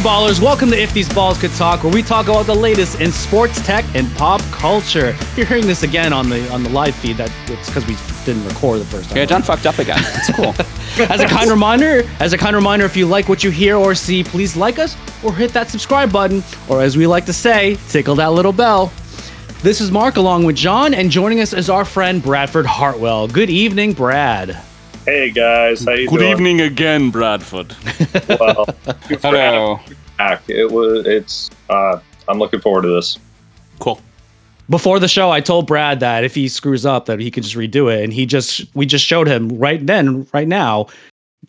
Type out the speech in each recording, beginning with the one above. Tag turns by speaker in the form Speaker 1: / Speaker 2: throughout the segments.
Speaker 1: Hey ballers, welcome to If These Balls Could Talk, where we talk about the latest in sports tech and pop culture. If you're hearing this again on the on the live feed, that it's because we didn't record the first time.
Speaker 2: Yeah, John fucked up again. It's cool.
Speaker 1: As a kind reminder, as a kind reminder, if you like what you hear or see, please like us or hit that subscribe button, or as we like to say, tickle that little bell. This is Mark along with John, and joining us is our friend Bradford Hartwell. Good evening, Brad.
Speaker 3: Hey guys, how you
Speaker 2: Good
Speaker 3: doing?
Speaker 2: evening again, Bradford.
Speaker 3: Well, thank you
Speaker 2: Hello.
Speaker 3: back. It was. It's. Uh, I'm looking forward to this.
Speaker 2: Cool.
Speaker 1: Before the show, I told Brad that if he screws up, that he could just redo it, and he just we just showed him right then, right now,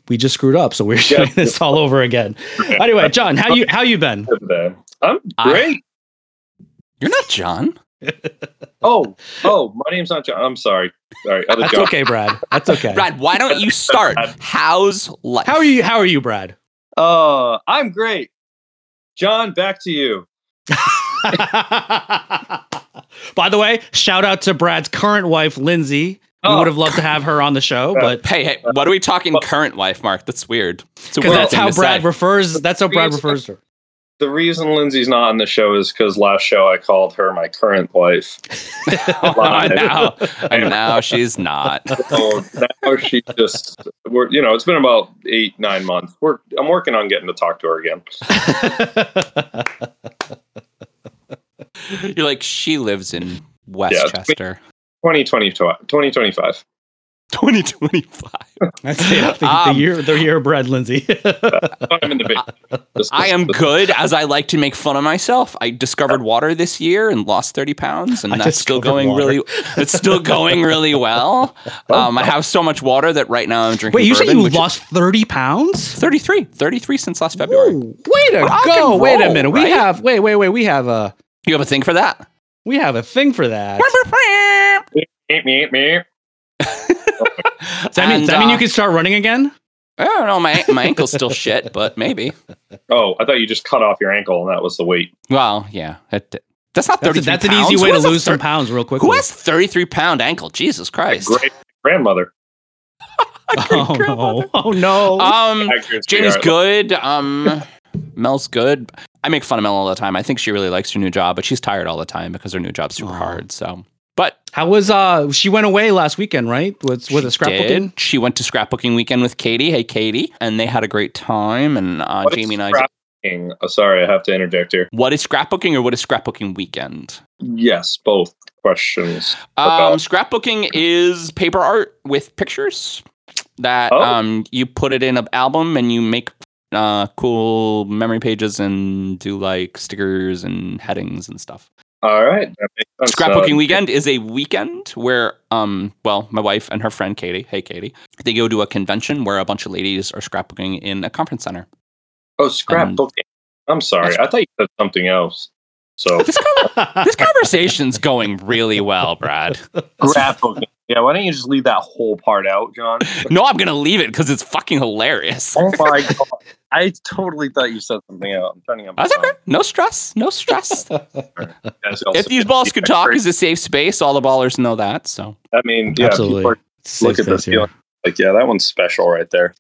Speaker 1: we just screwed up, so we're
Speaker 3: Yeah.
Speaker 1: doing this all over again. Anyway, John, how you how you been?
Speaker 3: Today. I'm
Speaker 2: I-
Speaker 3: great.
Speaker 2: You're not John.
Speaker 3: oh, oh, my name's not John. I'm sorry. Sorry, other
Speaker 1: That's
Speaker 3: John.
Speaker 1: okay, Brad. That's okay.
Speaker 2: Brad, why don't you start? How's life?
Speaker 1: How are you? How are you, Brad?
Speaker 3: Uh, I'm great. John, back to you.
Speaker 1: By the way, shout out to Brad's current wife, Lindsay. We
Speaker 3: Oh.
Speaker 1: would have loved to have her on the show, but
Speaker 2: Hey, hey, what are we talking current wife, Mark? That's weird.
Speaker 1: Because that's how Brad
Speaker 2: say.
Speaker 1: refers. That's how Brad refers to her.
Speaker 3: The reason Lindsay's not on the show is because last show I called her my current wife.
Speaker 2: Oh, and now, and now she's not.
Speaker 3: So now she just, we're, you know, it's been about eight, nine months. We're, I'm working on getting to talk to her again.
Speaker 2: You're like, she lives in Westchester.
Speaker 3: 2020, 2025.
Speaker 2: 2025.
Speaker 1: That's yeah, the,
Speaker 2: Um,
Speaker 1: the year, the year of Brad Lindsay.
Speaker 3: I'm in the big.
Speaker 2: I am good as I like to make fun of myself. I discovered water this year and lost 30 pounds, and
Speaker 1: I
Speaker 2: that's still going
Speaker 1: water.
Speaker 2: really it's still going really well. Um, I have so much water that right now I'm drinking
Speaker 1: Wait, you said you lost thirty pounds?
Speaker 2: 33. 33 since last February.
Speaker 1: Whoa, way to
Speaker 2: Rock
Speaker 1: go!
Speaker 2: and
Speaker 1: Wait a
Speaker 2: roll,
Speaker 1: minute. We have wait, wait, wait. We have a
Speaker 2: You have a thing for that?
Speaker 1: we have a thing for that. Does that mean,
Speaker 2: And,
Speaker 1: does that mean
Speaker 2: uh,
Speaker 1: you can start running again?
Speaker 2: I don't know. My, my ankle's still shit, but maybe.
Speaker 3: Oh, I thought you just cut off your ankle and that was the weight.
Speaker 2: Well, yeah. It, that's not
Speaker 1: That's,
Speaker 2: 33
Speaker 1: a, that's an
Speaker 2: pounds.
Speaker 1: easy way to
Speaker 2: has a
Speaker 1: lose some pounds real quickly.
Speaker 2: Who has 33 pound ankle? Jesus Christ.
Speaker 3: Great grandmother.
Speaker 1: Oh no! Oh no!
Speaker 2: Um,
Speaker 3: Accurate
Speaker 2: Jamie's good. Um, Mel's good. I make fun of Mel all the time. I think she really likes her new job, but she's tired all the time because her new job's super
Speaker 1: Aw.
Speaker 2: hard. So, but
Speaker 1: How was uh? She went away last weekend, right? Was was
Speaker 2: she
Speaker 1: it scrapbooking?
Speaker 2: did. She went to scrapbooking weekend with Katie. Hey, Katie, and they had a great time. And uh,
Speaker 3: What is
Speaker 2: Jamie and I.
Speaker 3: scrapbooking? Oh, sorry, I have to interject here.
Speaker 2: What is scrapbooking, or what is scrapbooking weekend?
Speaker 3: Yes, both questions.
Speaker 2: Um,
Speaker 3: About-
Speaker 2: scrapbooking is paper art with pictures that
Speaker 3: Oh.
Speaker 2: um, you put it in an album and you make uh, cool memory pages and do like stickers and headings and stuff.
Speaker 3: All right. that makes sense.
Speaker 2: Scrapbooking
Speaker 3: Uh,
Speaker 2: weekend is a weekend where, um, well, my wife and her friend Katie, hey Katie, they go to a convention where a bunch of ladies are scrapbooking in a conference center.
Speaker 3: Oh, scrapbooking. I'm sorry. I thought you said something else. So
Speaker 2: This, con- this conversation's going really well, Brad.
Speaker 3: scrapbooking. Yeah, why don't you just leave that whole part out, John?
Speaker 2: No, I'm gonna leave it because it's fucking hilarious.
Speaker 3: Oh my god. I totally thought you said something else. I'm turning up. my
Speaker 2: That's okay. No stress. No stress.
Speaker 3: phone. Guys, also-
Speaker 2: if these balls could talk is a safe space, all the ballers know that. So
Speaker 3: I mean, yeah,
Speaker 1: Absolutely.
Speaker 3: people are look at this
Speaker 1: space
Speaker 3: feeling like, yeah, that one's special right there.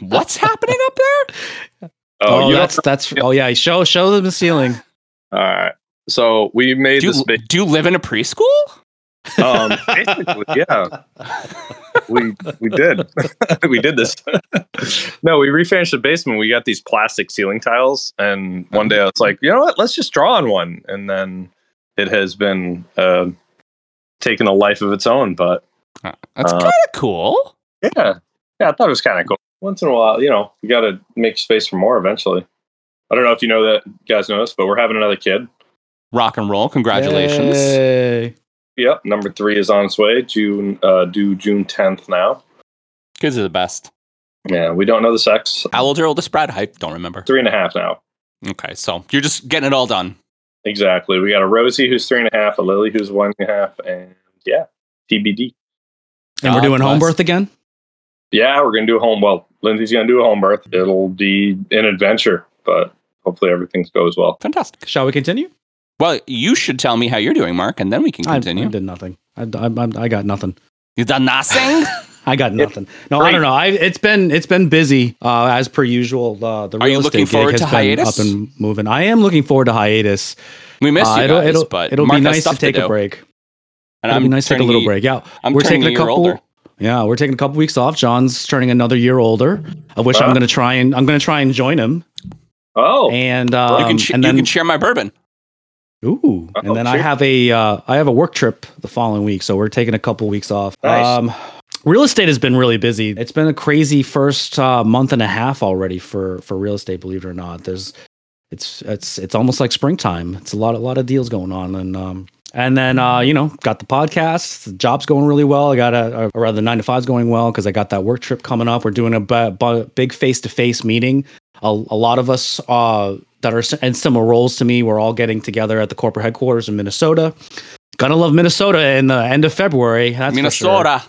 Speaker 2: what's happening up there?
Speaker 1: Oh, oh
Speaker 3: you
Speaker 1: that's that's. Oh yeah, show show them the ceiling.
Speaker 3: all right. So we made
Speaker 2: Do
Speaker 3: this big.
Speaker 2: do you live in a preschool?
Speaker 3: Um, basically, yeah, we we did we did this. no, we refinished the basement. We got these plastic ceiling tiles, and one day I was like, you know what? Let's just draw on one, and then it has been uh, taken a life of its own. But
Speaker 2: That's
Speaker 3: Uh,
Speaker 2: kind of cool.
Speaker 3: yeah, yeah, I thought it was kind of cool. Once in a while, you know, we got to make space for more eventually. I don't know if you know that, you guys know this, but we're having another kid.
Speaker 2: Rock and roll. Congratulations.
Speaker 1: Yay.
Speaker 3: Yep, number three is on its way. June, uh, due June tenth now.
Speaker 2: Kids are the best.
Speaker 3: Yeah, we don't know the sex.
Speaker 2: How old are oldest Brad? I don't remember.
Speaker 3: Three and a half now.
Speaker 2: Okay, so you're just getting it all done.
Speaker 3: Exactly. We got a Rosie who's three and a half, a Lily who's one and a half, and yeah, TBD.
Speaker 1: And we're
Speaker 2: God
Speaker 1: doing home birth again.
Speaker 3: Yeah, we're gonna do a home. Well, Lindsay's gonna do a home birth. It'll be an adventure, but hopefully everything goes well.
Speaker 2: Fantastic.
Speaker 1: Shall we continue?
Speaker 2: Well, you should tell me how you're doing, Mark, and then we can
Speaker 1: I, I did nothing. I, I, I, I got nothing.
Speaker 2: you done nothing?
Speaker 1: I got nothing. No, I don't know. I it's been it's been busy uh, as per usual. Uh, the
Speaker 2: Are you
Speaker 1: real
Speaker 2: looking
Speaker 1: estate
Speaker 2: forward
Speaker 1: gig
Speaker 2: to
Speaker 1: has been
Speaker 2: hiatus?
Speaker 1: up and moving. I am looking forward to hiatus.
Speaker 2: We miss
Speaker 1: Uh,
Speaker 2: you
Speaker 1: it'll
Speaker 2: guys,
Speaker 1: it'll,
Speaker 2: but
Speaker 1: it'll
Speaker 2: Mark
Speaker 1: be
Speaker 2: has
Speaker 1: nice to take
Speaker 2: do.
Speaker 1: a break.
Speaker 2: And
Speaker 1: It'll
Speaker 2: I'm
Speaker 1: be nice to take a little break. Yeah,
Speaker 2: I'm
Speaker 1: we're taking a
Speaker 2: year
Speaker 1: couple.
Speaker 2: older.
Speaker 1: Yeah, we're taking a couple weeks off. John's turning another year older, of which I'm going to try and I'm going to try and join him.
Speaker 3: Oh,
Speaker 1: And um,
Speaker 2: you can sh-
Speaker 1: and
Speaker 2: you can share my bourbon.
Speaker 1: Ooh,
Speaker 3: Oh,
Speaker 1: and then I have a uh, I have a work trip the following week, so we're taking a couple weeks off.
Speaker 3: Nice.
Speaker 1: Um, real estate has been really busy. It's been a crazy first uh, month and a half already for for real estate. Believe it or not, there's it's it's it's almost like springtime. It's a lot a lot of deals going on, and um, and then uh, you know got the podcast. The job's going really well. I got a or rather the nine to five's going well because I got that work trip coming up. We're doing a bu- bu- big face to face meeting. A, a lot of us uh, that are in similar roles to me, we're all getting together at the corporate headquarters in Minnesota. Gonna love Minnesota in the end of February. That's for sure.
Speaker 2: Minnesota.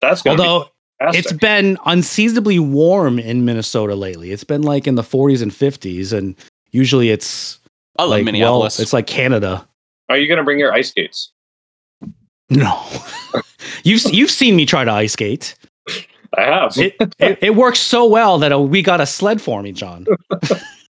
Speaker 3: that's gonna
Speaker 1: Although
Speaker 3: be
Speaker 1: it's been unseasonably warm in Minnesota lately. It's been like in the 40s and 50s, and usually it's
Speaker 2: I love
Speaker 1: like well,
Speaker 2: Minneapolis.
Speaker 1: it's like Canada.
Speaker 3: Are you gonna bring your ice skates?
Speaker 1: No, you've you've seen me try to ice skate.
Speaker 3: I have.
Speaker 1: It, it it works so well that uh, we got a sled for me, John.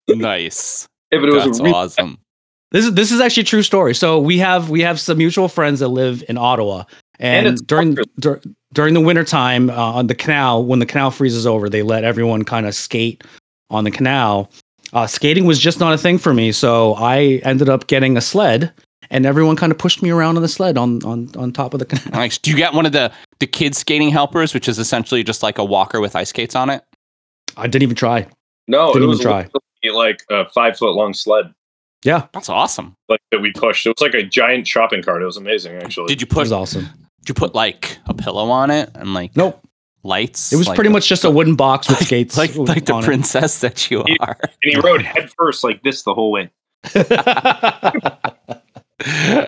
Speaker 2: nice.
Speaker 3: Yeah, but it was
Speaker 2: That's
Speaker 3: a re-
Speaker 2: awesome.
Speaker 1: This is this is actually a true story. So we have we have some mutual friends that live in Ottawa, and,
Speaker 3: And
Speaker 1: during dur- during the wintertime uh, on the canal, when the canal freezes over, they let everyone kind of skate on the canal. Uh, skating was just not a thing for me, so I ended up getting a sled, and everyone kind of pushed me around on the sled on on on top of the canal.
Speaker 2: Nice. Do you get one of the the kids skating helpers, which is essentially just like a walker with ice skates on it?
Speaker 1: I didn't even try.
Speaker 3: no, it
Speaker 1: Didn't even
Speaker 3: was
Speaker 1: try.
Speaker 3: Literally like a five foot long sled
Speaker 1: Yeah,
Speaker 2: That's awesome.
Speaker 3: like that we pushed. It was like a giant shopping cart. It was amazing, actually.
Speaker 2: Did you put?
Speaker 1: it was awesome.
Speaker 2: did you put like a pillow on it and like
Speaker 1: Nope,
Speaker 2: lights?
Speaker 1: it was
Speaker 2: Like-
Speaker 1: pretty much just a wooden box with skates,
Speaker 2: like like the
Speaker 1: on it.
Speaker 2: princess that you
Speaker 3: You-
Speaker 2: are.
Speaker 3: and he rode head first like this the whole way.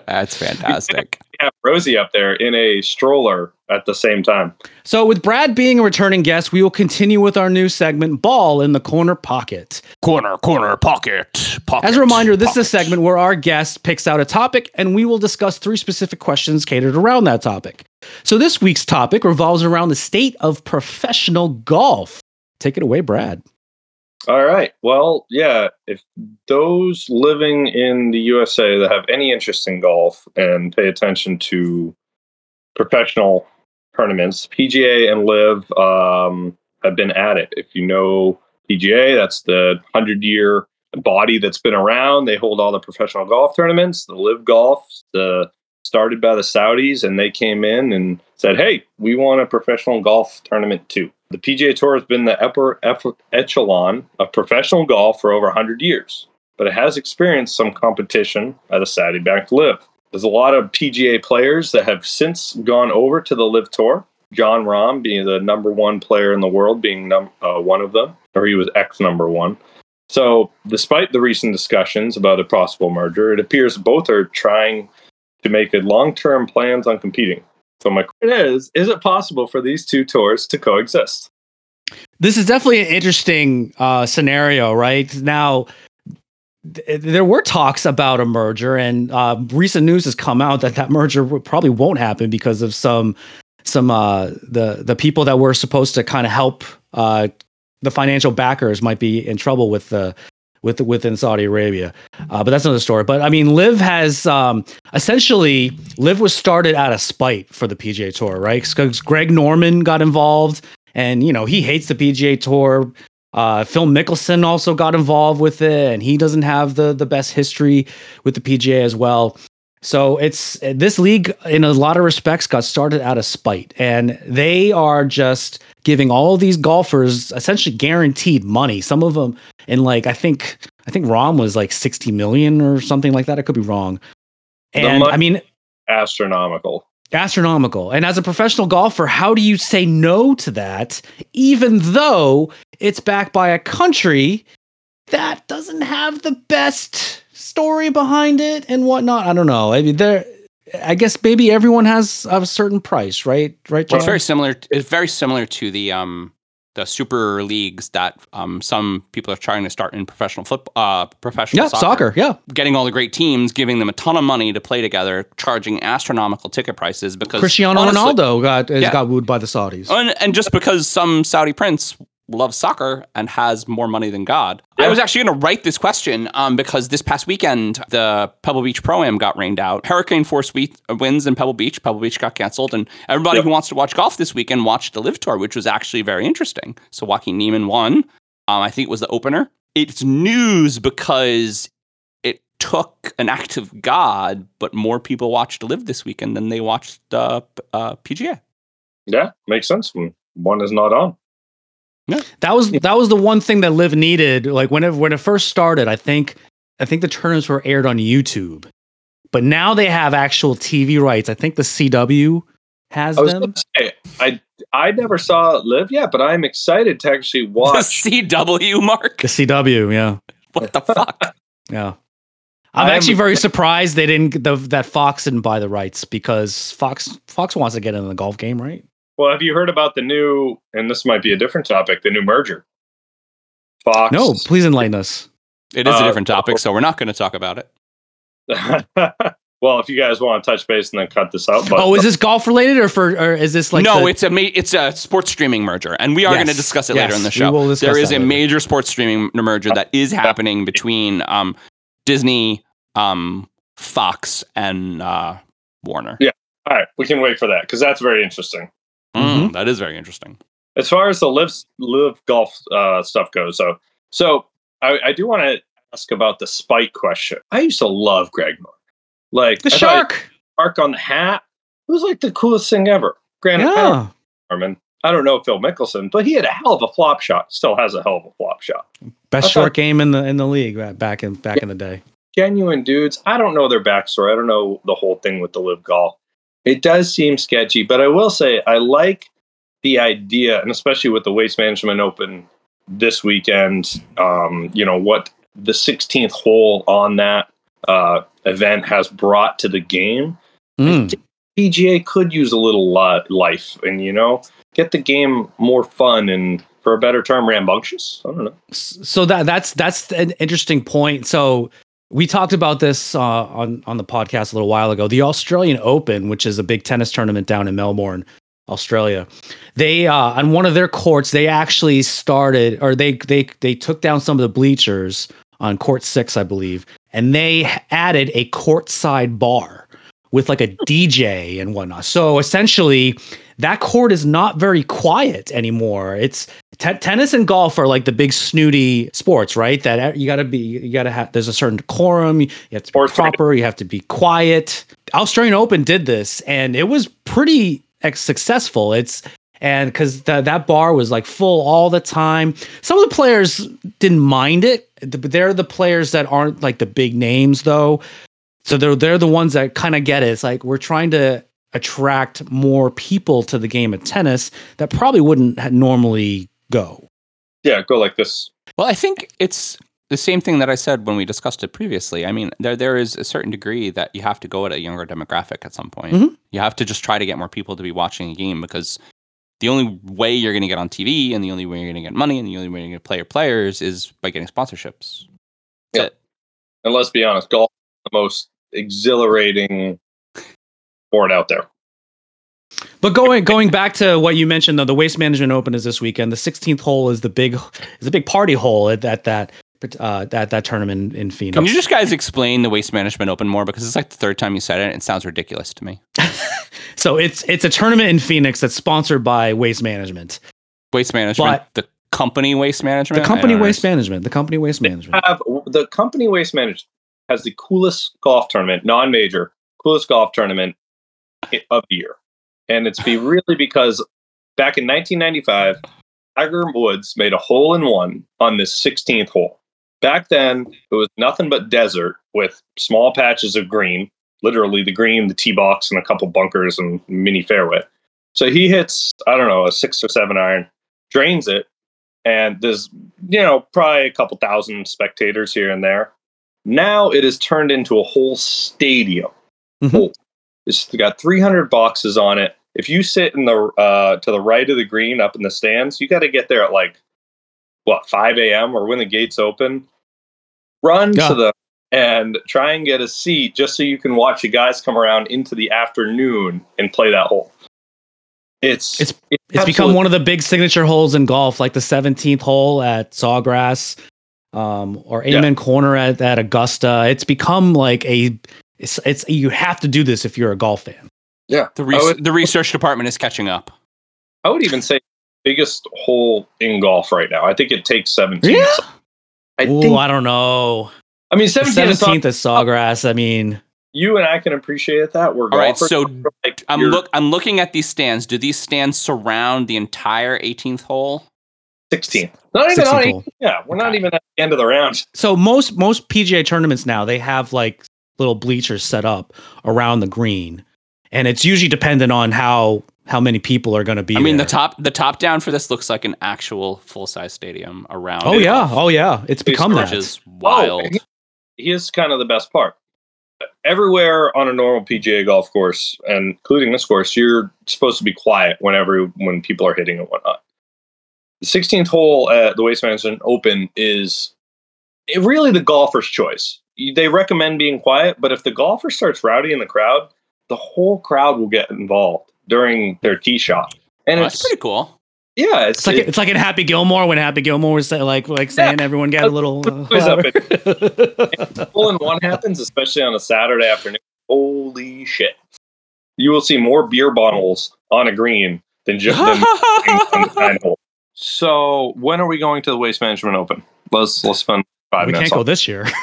Speaker 2: That's fantastic.
Speaker 3: We have Rosie up there in a stroller at the same time.
Speaker 1: So, with Brad being a returning guest, we will continue with our new segment, Ball in the Corner Pocket.
Speaker 2: corner, corner, pocket, pocket.
Speaker 1: As a reminder, this is a segment where our guest picks out a topic and we will discuss three specific questions catered around that topic. So, this week's topic revolves around the state of professional golf. Take it away, Brad.
Speaker 3: All right. Well, yeah. If those living in the USA that have any interest in golf and pay attention to professional tournaments, PGA and LIV um, have been at it. If you know PGA, that's the hundred year body that's been around. They hold all the professional golf tournaments. The LIV Golf, the started by the Saudis, and they came in and said, "Hey, we want a professional golf tournament too." The PGA Tour has been the upper echelon of professional golf for over 100 years, but it has experienced some competition by the Saudi backed LIV. There's a lot of PGA players that have since gone over to the LIV Tour. Jon Rahm being the number one player in the world, being num- uh, one of them, or he was ex number one. So, despite the recent discussions about a possible merger, it appears both are trying to make a long-term plans on competing. So my question is: Is it possible for these two tours to coexist?
Speaker 1: This is definitely an interesting uh, scenario, right? Now, th- there were talks about a merger, and uh, recent news has come out that that merger probably won't happen because of some some uh, the the people that were supposed to kind of help uh, the financial backers might be in trouble with the with within Saudi Arabia. Uh, but that's another story. But I mean, LIV has um, essentially LIV was started out of spite for the PGA Tour, right? Because Greg Norman got involved, and you know he hates the PGA Tour. Uh, Phil Mickelson also got involved with it, and he doesn't have the the best history with the PGA as well. So it's this league, in a lot of respects, got started out of spite, and they are just giving all these golfers essentially guaranteed money. Some of them, in like I think I think Rahm was like sixty million or something like that. I could be wrong. And I mean,
Speaker 3: Astronomical.
Speaker 1: Astronomical. And as a professional golfer, how do you say no to that, even though it's backed by a country that doesn't have the best story behind it and whatnot? I don't know. I mean, there. I guess maybe everyone has a certain price, right? Right,
Speaker 2: Well, it's very similar. It's very similar to the um the super leagues that um, some people are trying to start in professional football, uh, professional
Speaker 1: Yeah,
Speaker 2: soccer.
Speaker 1: soccer. Yeah.
Speaker 2: Getting all the great teams, giving them a ton of money to play together, charging astronomical ticket prices because
Speaker 1: Cristiano
Speaker 2: honestly-
Speaker 1: Ronaldo got
Speaker 2: Yeah.
Speaker 1: got wooed by the Saudis.
Speaker 2: and, and just because some Saudi prince loves soccer and has more money than God. I was actually going to write this question um, because this past weekend, the Pebble Beach Pro Am got rained out. Hurricane force we- winds in Pebble Beach. Pebble Beach got canceled. And everybody
Speaker 3: Yep.
Speaker 2: who wants to watch golf this weekend watched the LIV Tour, which was actually very interesting. So Joaquin Niemann won. Um, I think it was the opener. It's news because it took an act of God, but more people watched LIV this weekend than they watched uh, p- uh, PGA.
Speaker 3: Yeah, makes sense one is not on.
Speaker 1: That was that was the one thing that LIV needed. Like when it when it first started, I think I think the tournaments were aired on YouTube, but now they have actual TV rights. I think the CW has
Speaker 3: I was
Speaker 1: them.
Speaker 3: to say, I I never saw it live yet, but I'm excited to actually watch The.
Speaker 2: CW mark.
Speaker 1: The CW, yeah,
Speaker 2: What the fuck?
Speaker 1: yeah. I'm
Speaker 3: I am-
Speaker 1: actually very surprised they didn't the, that Fox didn't buy the rights because Fox Fox wants to get in the golf game, right?
Speaker 3: Well, have you heard about the new? And this might be a different topic. The new merger. Fox.
Speaker 1: No, please enlighten us.
Speaker 2: It is a
Speaker 3: Uh,
Speaker 2: different topic, so we're not going to talk about it.
Speaker 3: well, if you guys want to touch base and then cut this out, but
Speaker 1: oh, is this golf related or for or is this like
Speaker 2: no,
Speaker 1: the-
Speaker 2: it's a ma- it's a sports streaming merger, and we are going to discuss it later in the
Speaker 1: we
Speaker 2: show.
Speaker 1: will discuss
Speaker 2: There is
Speaker 1: that
Speaker 2: a
Speaker 1: later.
Speaker 2: major sports streaming merger that is happening between um, Disney, um, Fox, and uh, Warner. Yeah.
Speaker 3: All right, we can wait for that because that's very interesting.
Speaker 2: Mm, that is very interesting.
Speaker 3: as far as the LIV LIV golf uh, stuff goes, so so I, I do want to ask about the spike question. I used to love Greg Moore, like
Speaker 1: the
Speaker 3: I thought
Speaker 1: shark?
Speaker 3: On the hat. It was like the coolest thing ever. Granted, I don't,
Speaker 1: Yeah,
Speaker 3: Norman, I don't know Phil Mickelson, but he had a hell of a flop shot. Still has a hell of a flop shot.
Speaker 1: best short game in the in the league uh, back in back in the day.
Speaker 3: Genuine dudes. I don't know their backstory. I don't know the whole thing with the LIV golf. It does seem sketchy, but I will say I like the idea, and especially with the Waste Management Open this weekend. Um, you know what the 16th hole on that uh, event has brought to the game.
Speaker 1: Mm.
Speaker 3: PGA could use a little li- life, and you know, get the game more fun and, for a better term, rambunctious. I don't know.
Speaker 1: So that that's that's an interesting point. So we talked about this uh, on on the podcast a little while ago. The Australian Open, which is a big tennis tournament down in Melbourne, Australia, they uh, on one of their courts they actually started or they they they took down some of the bleachers on court six, I believe, and they added a courtside bar with like a DJ and whatnot. So essentially, that court is not very quiet anymore. It's te- tennis and golf are like the big snooty sports, right? That you got to be, you got to have. There's a certain decorum. You have to be proper. You have to be quiet. Australian Open did this, and it was pretty successful. It's and because that bar was like full all the time. Some of the players didn't mind it, but they're the players that aren't like the big names, though. So they're they're the ones that kind of get it. It's like we're trying to attract more people to the game of tennis that probably wouldn't normally go.
Speaker 3: Yeah, go like this.
Speaker 2: Well, I think it's the same thing that I said when we discussed it previously. I mean, there there is a certain degree that you have to go at a younger demographic at some point.
Speaker 1: Mhm.
Speaker 2: You have to just try to get more people to be watching a game because the only way you're going to get on TV and the only way you're going to get money and the only way you're going to play your players is by getting sponsorships. That's
Speaker 3: Yeah.
Speaker 2: it.
Speaker 3: And let's be honest, golf is the most exhilarating sport out there.
Speaker 1: But going going back to what you mentioned, though, the Waste Management Open is this weekend. The 16th hole is the big is a big party hole at that that uh, that that tournament in Phoenix.
Speaker 2: Can you just guys explain the Waste Management Open more because it's like the third time you said it and it sounds ridiculous to me.
Speaker 1: so it's it's a tournament in Phoenix that's sponsored by Waste Management,
Speaker 2: Waste Management, but the company Waste Management,
Speaker 1: the company Waste
Speaker 2: understand.
Speaker 1: Management, the company Waste Management.
Speaker 3: Have the company Waste Management has the coolest golf tournament, non-major, coolest golf tournament of the year, and it's be really because back in 1995, Tiger Woods made a hole in one on this 16th hole. Back then, it was nothing but desert with small patches of green, literally the green, the tee box, and a couple bunkers and mini fairway. So he hits, I don't know, a six or seven iron, drains it, and there's, you know, probably a couple thousand spectators here and there. Now it is turned into a whole stadium.
Speaker 1: Mhm.
Speaker 3: Full. It's got 300 boxes on it. if you sit in the uh, to the right of the green up in the stands, you got to get there at like what 5 a.m. or when the gates open. Run
Speaker 1: Yeah.
Speaker 3: to the and try and get a seat just so you can watch the guys come around into the afternoon and play that hole. It's
Speaker 1: It's- It's become one of the big signature holes in golf, like the 17th hole at Sawgrass, um, or
Speaker 3: Yeah.
Speaker 1: Amen Corner at, at Augusta. It's become like a it's it's you have to do this if you're a golf fan.
Speaker 3: yeah.
Speaker 2: The,
Speaker 3: I
Speaker 2: res-
Speaker 3: would,
Speaker 2: the research department is catching up.
Speaker 3: I would even say biggest hole in golf right now. I think it takes 17. I
Speaker 1: Ooh,
Speaker 3: think.
Speaker 1: I don't know.
Speaker 3: I mean,
Speaker 1: The
Speaker 3: 17 is
Speaker 1: 17th at Sawgrass. I mean,
Speaker 3: you and I can appreciate that. We're
Speaker 2: All right, so
Speaker 3: like,
Speaker 2: I'm look I'm looking at these stands. Do these stands surround the entire 18th hole?
Speaker 3: 16. Not even
Speaker 1: 16th
Speaker 3: on
Speaker 1: hole.
Speaker 3: Yeah, we're not even at the end of the round.
Speaker 1: so most most PGA tournaments now they have like little bleachers set up around the green, and it's usually dependent on how how many people are going to be.
Speaker 2: I mean, the top the top down for this looks like an actual full size stadium around.
Speaker 1: Oh
Speaker 2: it,
Speaker 1: yeah, oh yeah, it's become
Speaker 2: which
Speaker 1: that.
Speaker 2: is oh, wild.
Speaker 3: he- Here's kind of the best part. Everywhere on a normal PGA golf course, and including this course, you're supposed to be quiet whenever when people are hitting and whatnot. The 16th hole at the Waste Management Open is really the golfer's choice. They recommend being quiet, but if the golfer starts rowdy in the crowd, the whole crowd will get involved during their tee shot. And
Speaker 2: Oh,
Speaker 3: it's
Speaker 2: that's pretty cool.
Speaker 3: yeah, it's,
Speaker 1: It's like
Speaker 3: it-
Speaker 1: it's like in Happy Gilmore when Happy Gilmore was say, like like saying everyone got a little. Uh,
Speaker 3: Always up
Speaker 1: louder.
Speaker 3: hole in one happens, especially on a Saturday afternoon. Holy shit! You will see more beer bottles on a green than just than on the nine hole. So when are we going to the Waste Management Open? Let's let's spend five
Speaker 1: we
Speaker 3: minutes.
Speaker 1: can't go this year.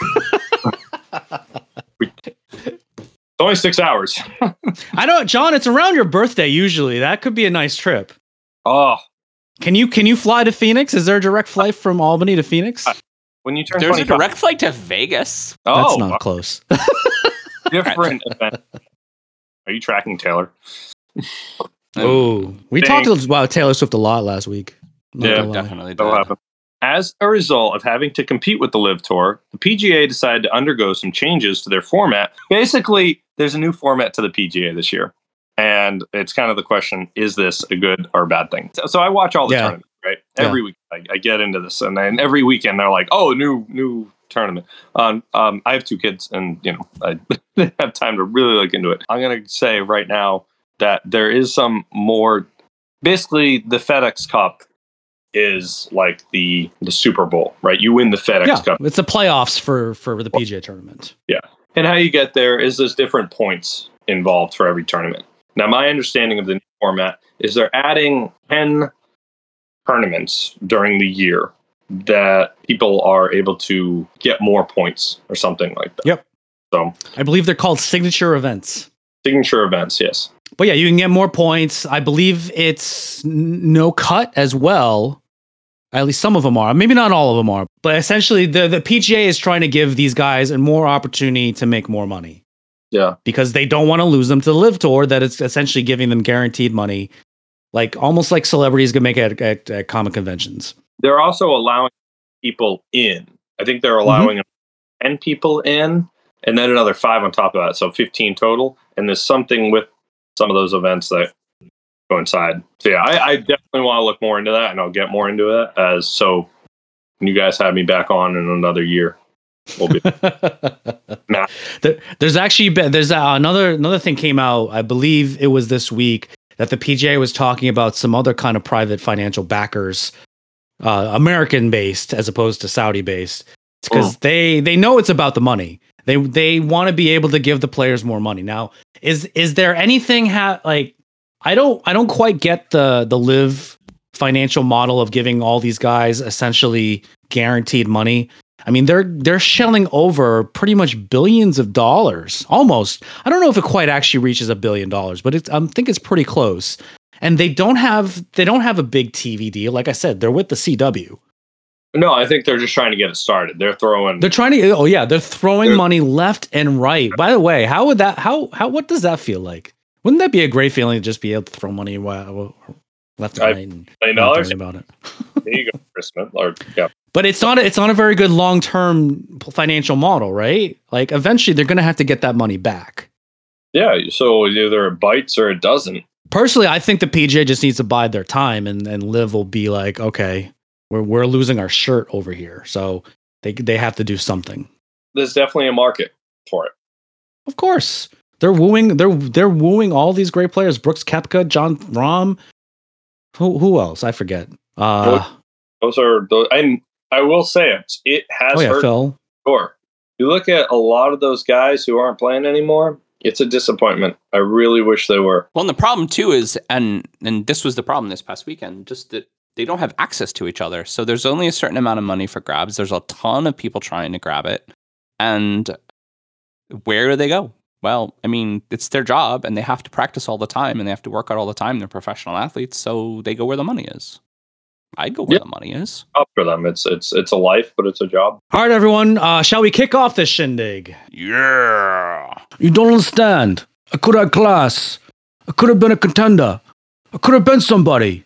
Speaker 3: It's only six hours.
Speaker 1: I know, John. It's around your birthday usually. That could be a nice trip.
Speaker 3: Oh,
Speaker 1: Can you can you fly to Phoenix? Is there a direct uh, flight from Albany to Phoenix?
Speaker 3: Uh, when you turn
Speaker 2: There's a direct flight to Vegas.
Speaker 1: That's
Speaker 3: oh,
Speaker 1: not uh, close.
Speaker 3: different event. Are you tracking Taylor?
Speaker 1: Oh, we
Speaker 3: Dang.
Speaker 1: talked about Taylor Swift a lot last week. Not
Speaker 3: Yeah.
Speaker 2: Definitely.
Speaker 3: That'll happen. As a result of having to compete with the LIV Tour, the PGA decided to undergo some changes to their format. Basically, there's a new format to the PGA this year. And it's kind of the question is this a good or bad thing? So, so I watch all the
Speaker 1: Yeah.
Speaker 3: tournaments, right?
Speaker 1: Yeah.
Speaker 3: Every week I, I get into this. And then every weekend they're like, oh, new, new tournament. Um, um, I have two kids and, you know, I have time to really look into it. I'm going to say right now that there is some more, basically, the FedEx Cup is like the the Super Bowl, right? You win the FedEx
Speaker 1: Yeah,
Speaker 3: Cup,
Speaker 1: it's the playoffs for for the PGA tournament.
Speaker 3: And how you get there is there's different points involved for every tournament. Now, my understanding of the new format is they're adding ten tournaments during the year that people are able to get more points or something like that.
Speaker 1: Yep.
Speaker 3: So
Speaker 1: I believe they're called signature events.
Speaker 3: signature events, yes.
Speaker 1: But yeah, you can get more points. I believe it's n- no cut as well. At least some of them are. Maybe not all of them are. But essentially, the, the PGA is trying to give these guys a more opportunity to make more money
Speaker 3: Yeah.
Speaker 1: because they don't want to lose them to the LIV Tour. That it's essentially giving them guaranteed money, like almost like celebrities can make at, at, at comic conventions.
Speaker 3: They're also allowing people in. I think they're allowing mm-hmm. 10 people in and then another five on top of that. So 15 total. And there's something with some of those events that coincide. So yeah, I, I definitely want to look more into that and I'll get more into it as so when you guys have me back on in another year. We'll be Nah.
Speaker 1: There, there's actually been, there's uh, another another thing came out. I believe it was this week that the PGA was talking about some other kind of private financial backers, uh, American based as opposed to Saudi based, because they they know it's about the money. They they want to be able to give the players more money. Now, is is there anything ha- like I don't I don't quite get the the LIV financial model of giving all these guys essentially guaranteed money. I mean, they're they're shelling over pretty much billions of dollars, almost. I don't know if it quite actually reaches a billion dollars, but it's, I think it's pretty close. And they don't have they don't have a big TV deal. Like I said, they're with the CW.
Speaker 3: No, I think they're just trying to get it started. They're throwing
Speaker 1: They're trying to. Oh yeah, they're throwing
Speaker 3: They're-
Speaker 1: money left and right. By the way, how would that? How how what does that feel like? Wouldn't that be a great feeling to just be able to throw money wa- left and right and
Speaker 3: million dollars.
Speaker 1: about it?
Speaker 3: There you go, Christmas. Or yeah.
Speaker 1: But it's not. a- It's not a very good long term financial model, right? Like eventually they're going to have to get that money back.
Speaker 3: Yeah. So either it bites or it doesn't.
Speaker 1: Personally, I think the PGA just needs to bide their time, and and LIV will be like, okay, we're we're losing our shirt over here, so they they have to do something.
Speaker 3: There's definitely a market for it.
Speaker 1: Of course, they're wooing they're they're wooing all these great players: Brooks Koepka, Jon Rahm. Who who else? I forget. Uh,
Speaker 3: Those are those, and I will say it. It has
Speaker 1: oh yeah,
Speaker 3: hurt
Speaker 1: Phil.
Speaker 3: score. You look at a lot of those guys who aren't playing anymore. It's a disappointment. I really wish they were.
Speaker 2: Well, and the problem too is, and and this was the problem this past weekend, just that they don't have access to each other. So there's only a certain amount of money for grabs. There's a ton of people trying to grab it, and where do they go? Well, I mean, it's their job, and they have to practice all the time, and they have to work out all the time. They're professional athletes, so they go where the money is. I'd go where
Speaker 3: Yeah.
Speaker 2: the money is.
Speaker 3: Up for them. It's it's it's a life, but it's a job.
Speaker 1: All right, everyone. Uh, shall we kick off this shindig?
Speaker 2: Yeah.
Speaker 1: You don't understand. I could have class. I could have been a contender. I could have been somebody.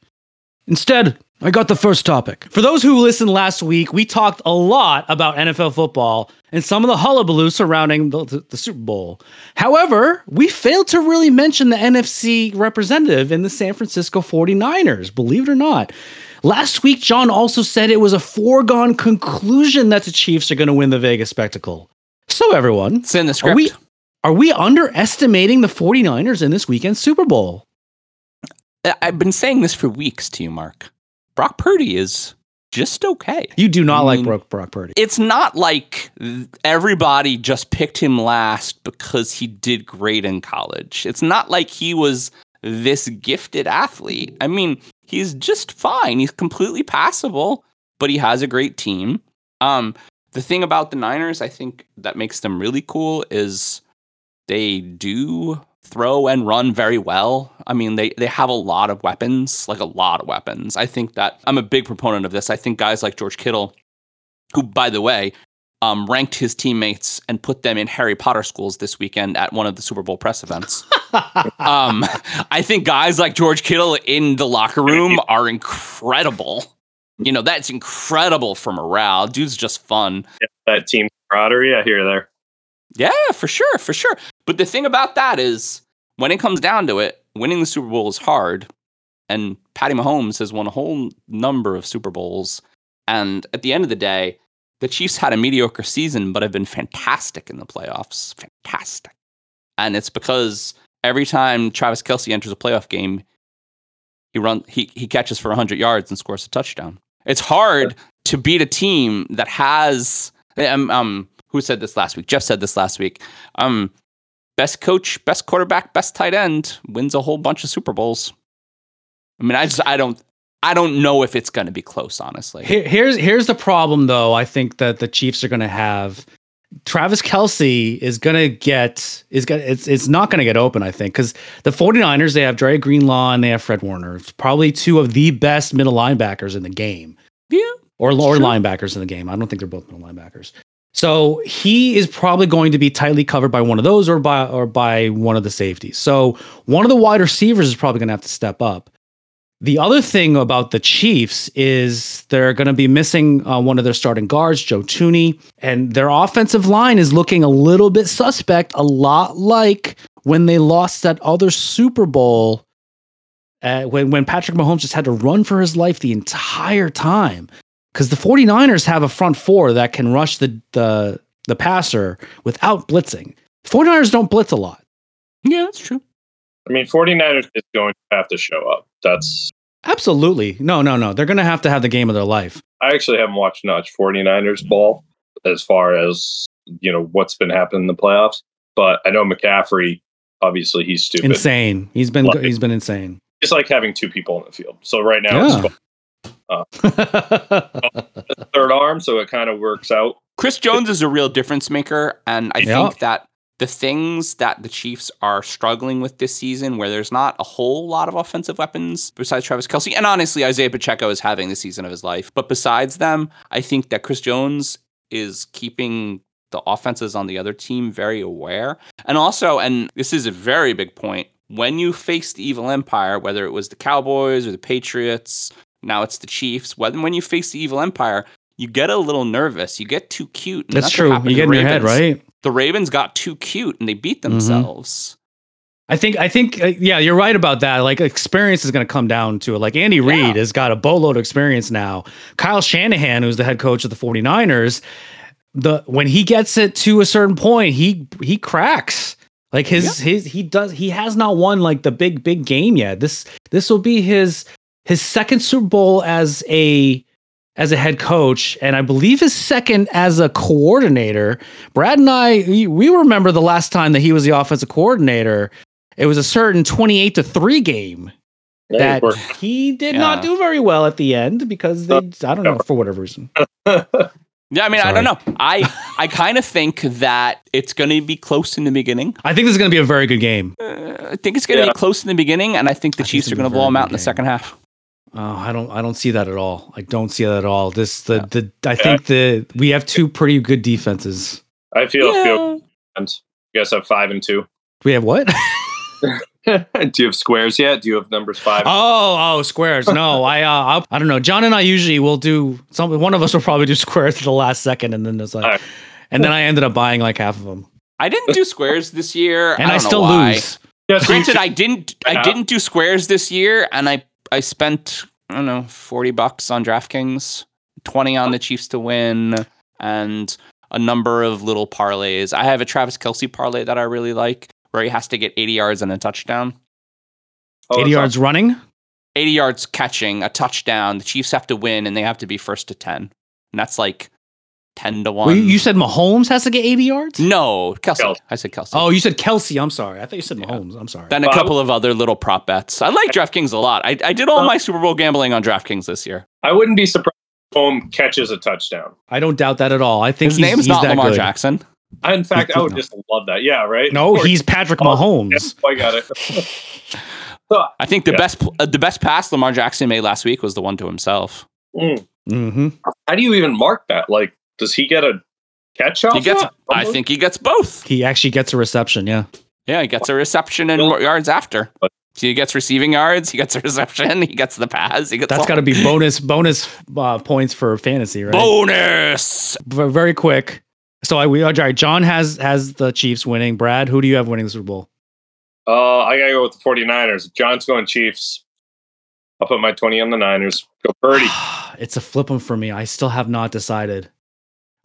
Speaker 1: Instead, I got the first topic. For those who listened last week, we talked a lot about NFL football and some of the hullabaloo surrounding the, the, the Super Bowl. However, we failed to really mention the NFC representative in the San Francisco 49ers, believe it or not. Last week, John also said it was a foregone conclusion that the Chiefs are going to win the Vegas spectacle. So, everyone,
Speaker 2: It's in the
Speaker 1: are
Speaker 2: script.
Speaker 1: we are we underestimating the 49ers in this weekend's Super Bowl?
Speaker 2: I've been saying this for weeks to you, Mark. Brock Purdy is just okay.
Speaker 1: You do not
Speaker 2: I
Speaker 1: like
Speaker 2: mean-
Speaker 1: Brock, Brock Purdy.
Speaker 2: It's not like everybody just picked him last because he did great in college. It's not like he was this gifted athlete. I mean, he's just fine. He's completely passable, but he has a great team. Um, the thing about the Niners, I think that makes them really cool is they do throw and run very well. I mean, they they have a lot of weapons, like a lot of weapons. I think that I'm a big proponent of this. I think guys like George Kittle, who by the way, um, ranked his teammates and put them in Harry Potter schools this weekend at one of the Super Bowl press events. um, I think guys like George Kittle in the locker room are incredible. You know, that's incredible for morale. Dude's just fun.
Speaker 3: That team camaraderie, I hear there.
Speaker 2: Yeah, for sure, for sure. But the thing about that is, when it comes down to it, winning the Super Bowl is hard. And Patty Mahomes has won a whole number of Super Bowls. And at the end of the day, the Chiefs had a mediocre season, but have been fantastic in the playoffs. Fantastic. And it's because every time Travis Kelce enters a playoff game, he run he he catches for 100 yards and scores a touchdown. It's hard to beat a team that has um, um who said this last week? Jeff said this last week. Um best coach, best quarterback, best tight end wins a whole bunch of Super Bowls. I mean, I just I don't I don't know if it's going to be close, honestly.
Speaker 1: Here, here's here's the problem though. I think that the Chiefs are going to have Travis Kelce is going to get is going it's it's not going to get open I think cuz the 49ers they have Dre Greenlaw and they have Fred Warner. It's probably two of the best middle linebackers in the game.
Speaker 2: Yeah.
Speaker 1: or or
Speaker 2: Sure.
Speaker 1: linebackers in the game. I don't think they're both middle linebackers. So he is probably going to be tightly covered by one of those or by or by one of the safeties. So one of the wide receivers is probably going to have to step up. The other thing about the Chiefs is they're going to be missing uh, one of their starting guards, Joe Thuney, and their offensive line is looking a little bit suspect, a lot like when they lost that other Super Bowl uh, when, when Patrick Mahomes just had to run for his life the entire time. Because the 49ers have a front four that can rush the, the, the passer without blitzing. 49ers don't blitz a lot.
Speaker 2: Yeah, that's true.
Speaker 3: I mean, 49ers is going to have to show up. That's
Speaker 1: Absolutely. No, no, no. They're going to have to have the game of their life.
Speaker 3: I actually haven't watched much 49ers ball as far as, you know, what's been happening in the playoffs. But I know McCaffrey, obviously he's stupid.
Speaker 1: Insane. He's been
Speaker 3: Like-
Speaker 1: he's been insane.
Speaker 3: It's like having two people in the field. So right now
Speaker 1: Yeah.
Speaker 3: it's Uh, third arm, so it kind of works out.
Speaker 2: Chris Jones is a real difference maker, and I
Speaker 1: Yeah.
Speaker 2: think that the things that the Chiefs are struggling with this season, where there's not a whole lot of offensive weapons besides Travis Kelce, and honestly, Isaiah Pacheco is having the season of his life. But besides them, I think that Chris Jones is keeping the offenses on the other team very aware. And also, and this is a very big point, when you face the evil empire, whether it was the Cowboys or the Patriots, now it's the Chiefs, when, when you face the evil empire, you get a little nervous. You get too cute. and
Speaker 1: That's true. You get in your head, right?
Speaker 2: The Ravens got too cute and they beat themselves.
Speaker 1: I think I think uh, yeah, you're right about that. Like experience is going to come down to it. Like Andy Reid
Speaker 2: Yeah.
Speaker 1: has got a boatload of experience now. Kyle Shanahan, who's the head coach of the 49ers, the when he gets it to a certain point, he he cracks. Like his his he does he has not won like the big big game yet. This this will be his his second Super Bowl as a as a head coach and I believe his second as a coordinator. Brad and I we, we remember the last time that he was the offensive coordinator. It was a certain 28 to 3 game
Speaker 3: Yeah,
Speaker 1: that he did
Speaker 2: Yeah.
Speaker 1: not do very well at the end because they I don't know for whatever reason.
Speaker 2: Yeah, I mean, I don't know. I I kind of think that it's going to be close in the beginning.
Speaker 1: I think this is going to be a very good game.
Speaker 2: Uh, I think it's going to
Speaker 3: Yeah.
Speaker 2: be close in the beginning, and I think the
Speaker 1: I
Speaker 2: Chiefs
Speaker 1: it's
Speaker 2: are
Speaker 1: gonna
Speaker 2: going to
Speaker 1: be a
Speaker 2: blow them out
Speaker 1: good
Speaker 2: in the second half.
Speaker 1: Oh, I don't I don't see that at all. I don't see that at all. This the the I think the we have two pretty good defenses.
Speaker 3: I feel
Speaker 2: Yeah.
Speaker 3: feel. And you guys have five and two.
Speaker 1: We have what?
Speaker 3: Do you have squares yet? Do you have numbers five?
Speaker 1: Oh, oh, squares. No, I, uh, I, I don't know. John and I usually will do some. One of us will probably do squares at the last second, and then it's like,
Speaker 3: Alright.
Speaker 1: and then I ended up buying like half of them,
Speaker 2: I didn't do squares this year,
Speaker 1: and I,
Speaker 2: don't know
Speaker 1: still
Speaker 2: why.
Speaker 1: lose.
Speaker 3: Yes, you
Speaker 2: Granted,
Speaker 3: should-
Speaker 2: I didn't. I didn't do squares this year, and I I spent I don't know forty bucks on DraftKings, twenty on the Chiefs to win, and a number of little parlays. I have a Travis Kelce parlay that I really like, where he has to get eighty yards and a touchdown.
Speaker 3: Oh,
Speaker 1: Eighty
Speaker 3: that's
Speaker 1: yards running.
Speaker 2: 80 yards catching, a touchdown. The Chiefs have to win, and they have to be first to 10. And that's like 10 to 1.
Speaker 1: Well, you, you said Mahomes has to get eighty yards.
Speaker 2: no, Kelce.
Speaker 3: Kelce.
Speaker 2: I said Kelce.
Speaker 1: Oh, you said Kelce. I'm sorry. I thought you said
Speaker 2: Yeah.
Speaker 1: Mahomes. I'm sorry.
Speaker 2: Then a couple of other little prop bets. I like DraftKings a lot. I, I did all my Super Bowl gambling on DraftKings this year.
Speaker 3: I wouldn't be surprised if Home catches a touchdown.
Speaker 1: I don't doubt that at all. I think
Speaker 2: His
Speaker 1: he's,
Speaker 2: name's
Speaker 1: he's
Speaker 2: not Lamar
Speaker 1: good.
Speaker 2: Jackson.
Speaker 3: I, in fact, I would
Speaker 1: No.
Speaker 3: just love that. Yeah, right.
Speaker 1: No,
Speaker 3: Or-
Speaker 1: he's Patrick
Speaker 3: Oh,
Speaker 1: Mahomes.
Speaker 3: I got it. so,
Speaker 2: I think the
Speaker 3: Yeah.
Speaker 2: best uh, the best pass Lamar Jackson made last week was the one to himself.
Speaker 3: mm,
Speaker 1: hmm
Speaker 3: how do you even mark that? Like, does he get a catch off?
Speaker 2: He gets.
Speaker 3: that?
Speaker 2: I think he gets both.
Speaker 1: He actually gets a reception. Yeah.
Speaker 2: Yeah, he gets a reception and
Speaker 3: Well-
Speaker 2: yards after.
Speaker 3: But-
Speaker 2: So he gets receiving yards. He gets a reception. He gets the pass. He gets
Speaker 1: That's
Speaker 2: all-
Speaker 1: got to be bonus bonus uh, points for fantasy, right?
Speaker 2: bonus.
Speaker 1: V- very quick. So I we all right. John has has the Chiefs winning. Brad, who do you have winning the Super Bowl?
Speaker 3: Uh, I gotta go with the 49ers. John's going Chiefs. I'll put my 20 on the Niners. Go Purdy.
Speaker 1: it's a flip 'em for me. I still have not decided.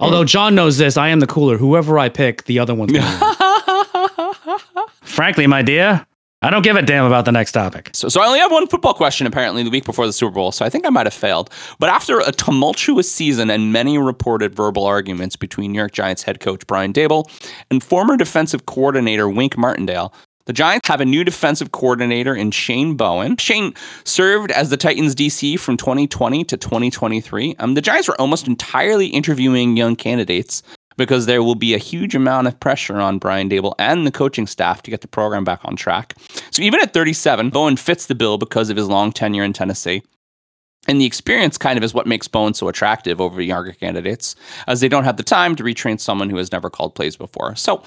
Speaker 1: Although John knows this, I am the cooler. Whoever I pick, the other one's going to win. Frankly, my dear, I don't give a damn about the next topic.
Speaker 2: So, so I only have one football question apparently the week before the Super Bowl. So I think I might have failed. But after a tumultuous season and many reported verbal arguments between New York Giants head coach Brian Daboll and former defensive coordinator Wink Martindale, the Giants have a new defensive coordinator in Shane Bowen. Shane served as the Titans DC from 2020 to 2023. Um, the Giants were almost entirely interviewing young candidates because there will be a huge amount of pressure on Brian Daboll and the coaching staff to get the program back on track. So even at 37, Bowen fits the bill because of his long tenure in Tennessee. And the experience kind of is what makes Bowen so attractive over younger candidates, as they don't have the time to retrain someone who has never called plays before. So,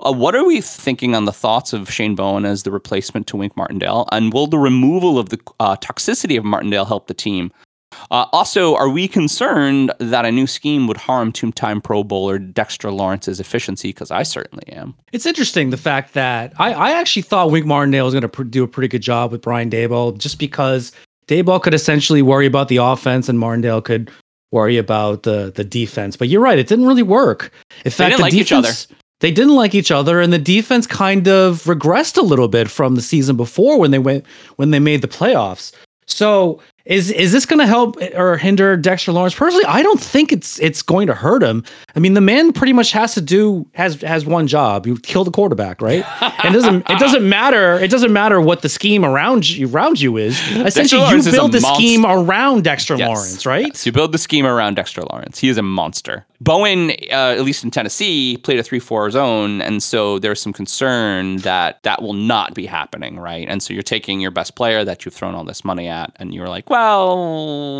Speaker 2: uh, what are we thinking on the thoughts of Shane Bowen as the replacement to Wink Martindale? And will the removal of the uh, toxicity of Martindale help the team? Uh, also, are we concerned that a new scheme would harm two time Pro Bowler Dexter Lawrence's efficiency? Because I certainly am.
Speaker 1: It's interesting the fact that I, I actually thought Wink Martindale was going to pr- do a pretty good job with Brian Daboll just because Daboll could essentially worry about the offense and Martindale could worry about the the defense. But you're right, it didn't really work. In fact,
Speaker 2: didn't
Speaker 1: the
Speaker 2: like each other.
Speaker 1: defense, They didn't like each other, and the defense kind of regressed a little bit from the season before when they went when they made the playoffs. So is is this going to help or hinder Dexter Lawrence? Personally, I don't think it's it's going to hurt him. I mean, the man pretty much has to do has has one job: you kill the quarterback, right? And it doesn't it doesn't matter it doesn't matter what the scheme around you around you is. Essentially, you
Speaker 2: Lawrence is a
Speaker 1: build the
Speaker 2: monster.
Speaker 1: scheme around Dexter
Speaker 2: Yes.
Speaker 1: Lawrence, right?
Speaker 2: Yes, you build the scheme around Dexter Lawrence. He is a monster. Bowen, uh, at least in Tennessee, played a 3 4 zone. And so there's some concern that that will not be happening, right? And so you're taking your best player that you've thrown all this money at, and you're like, well,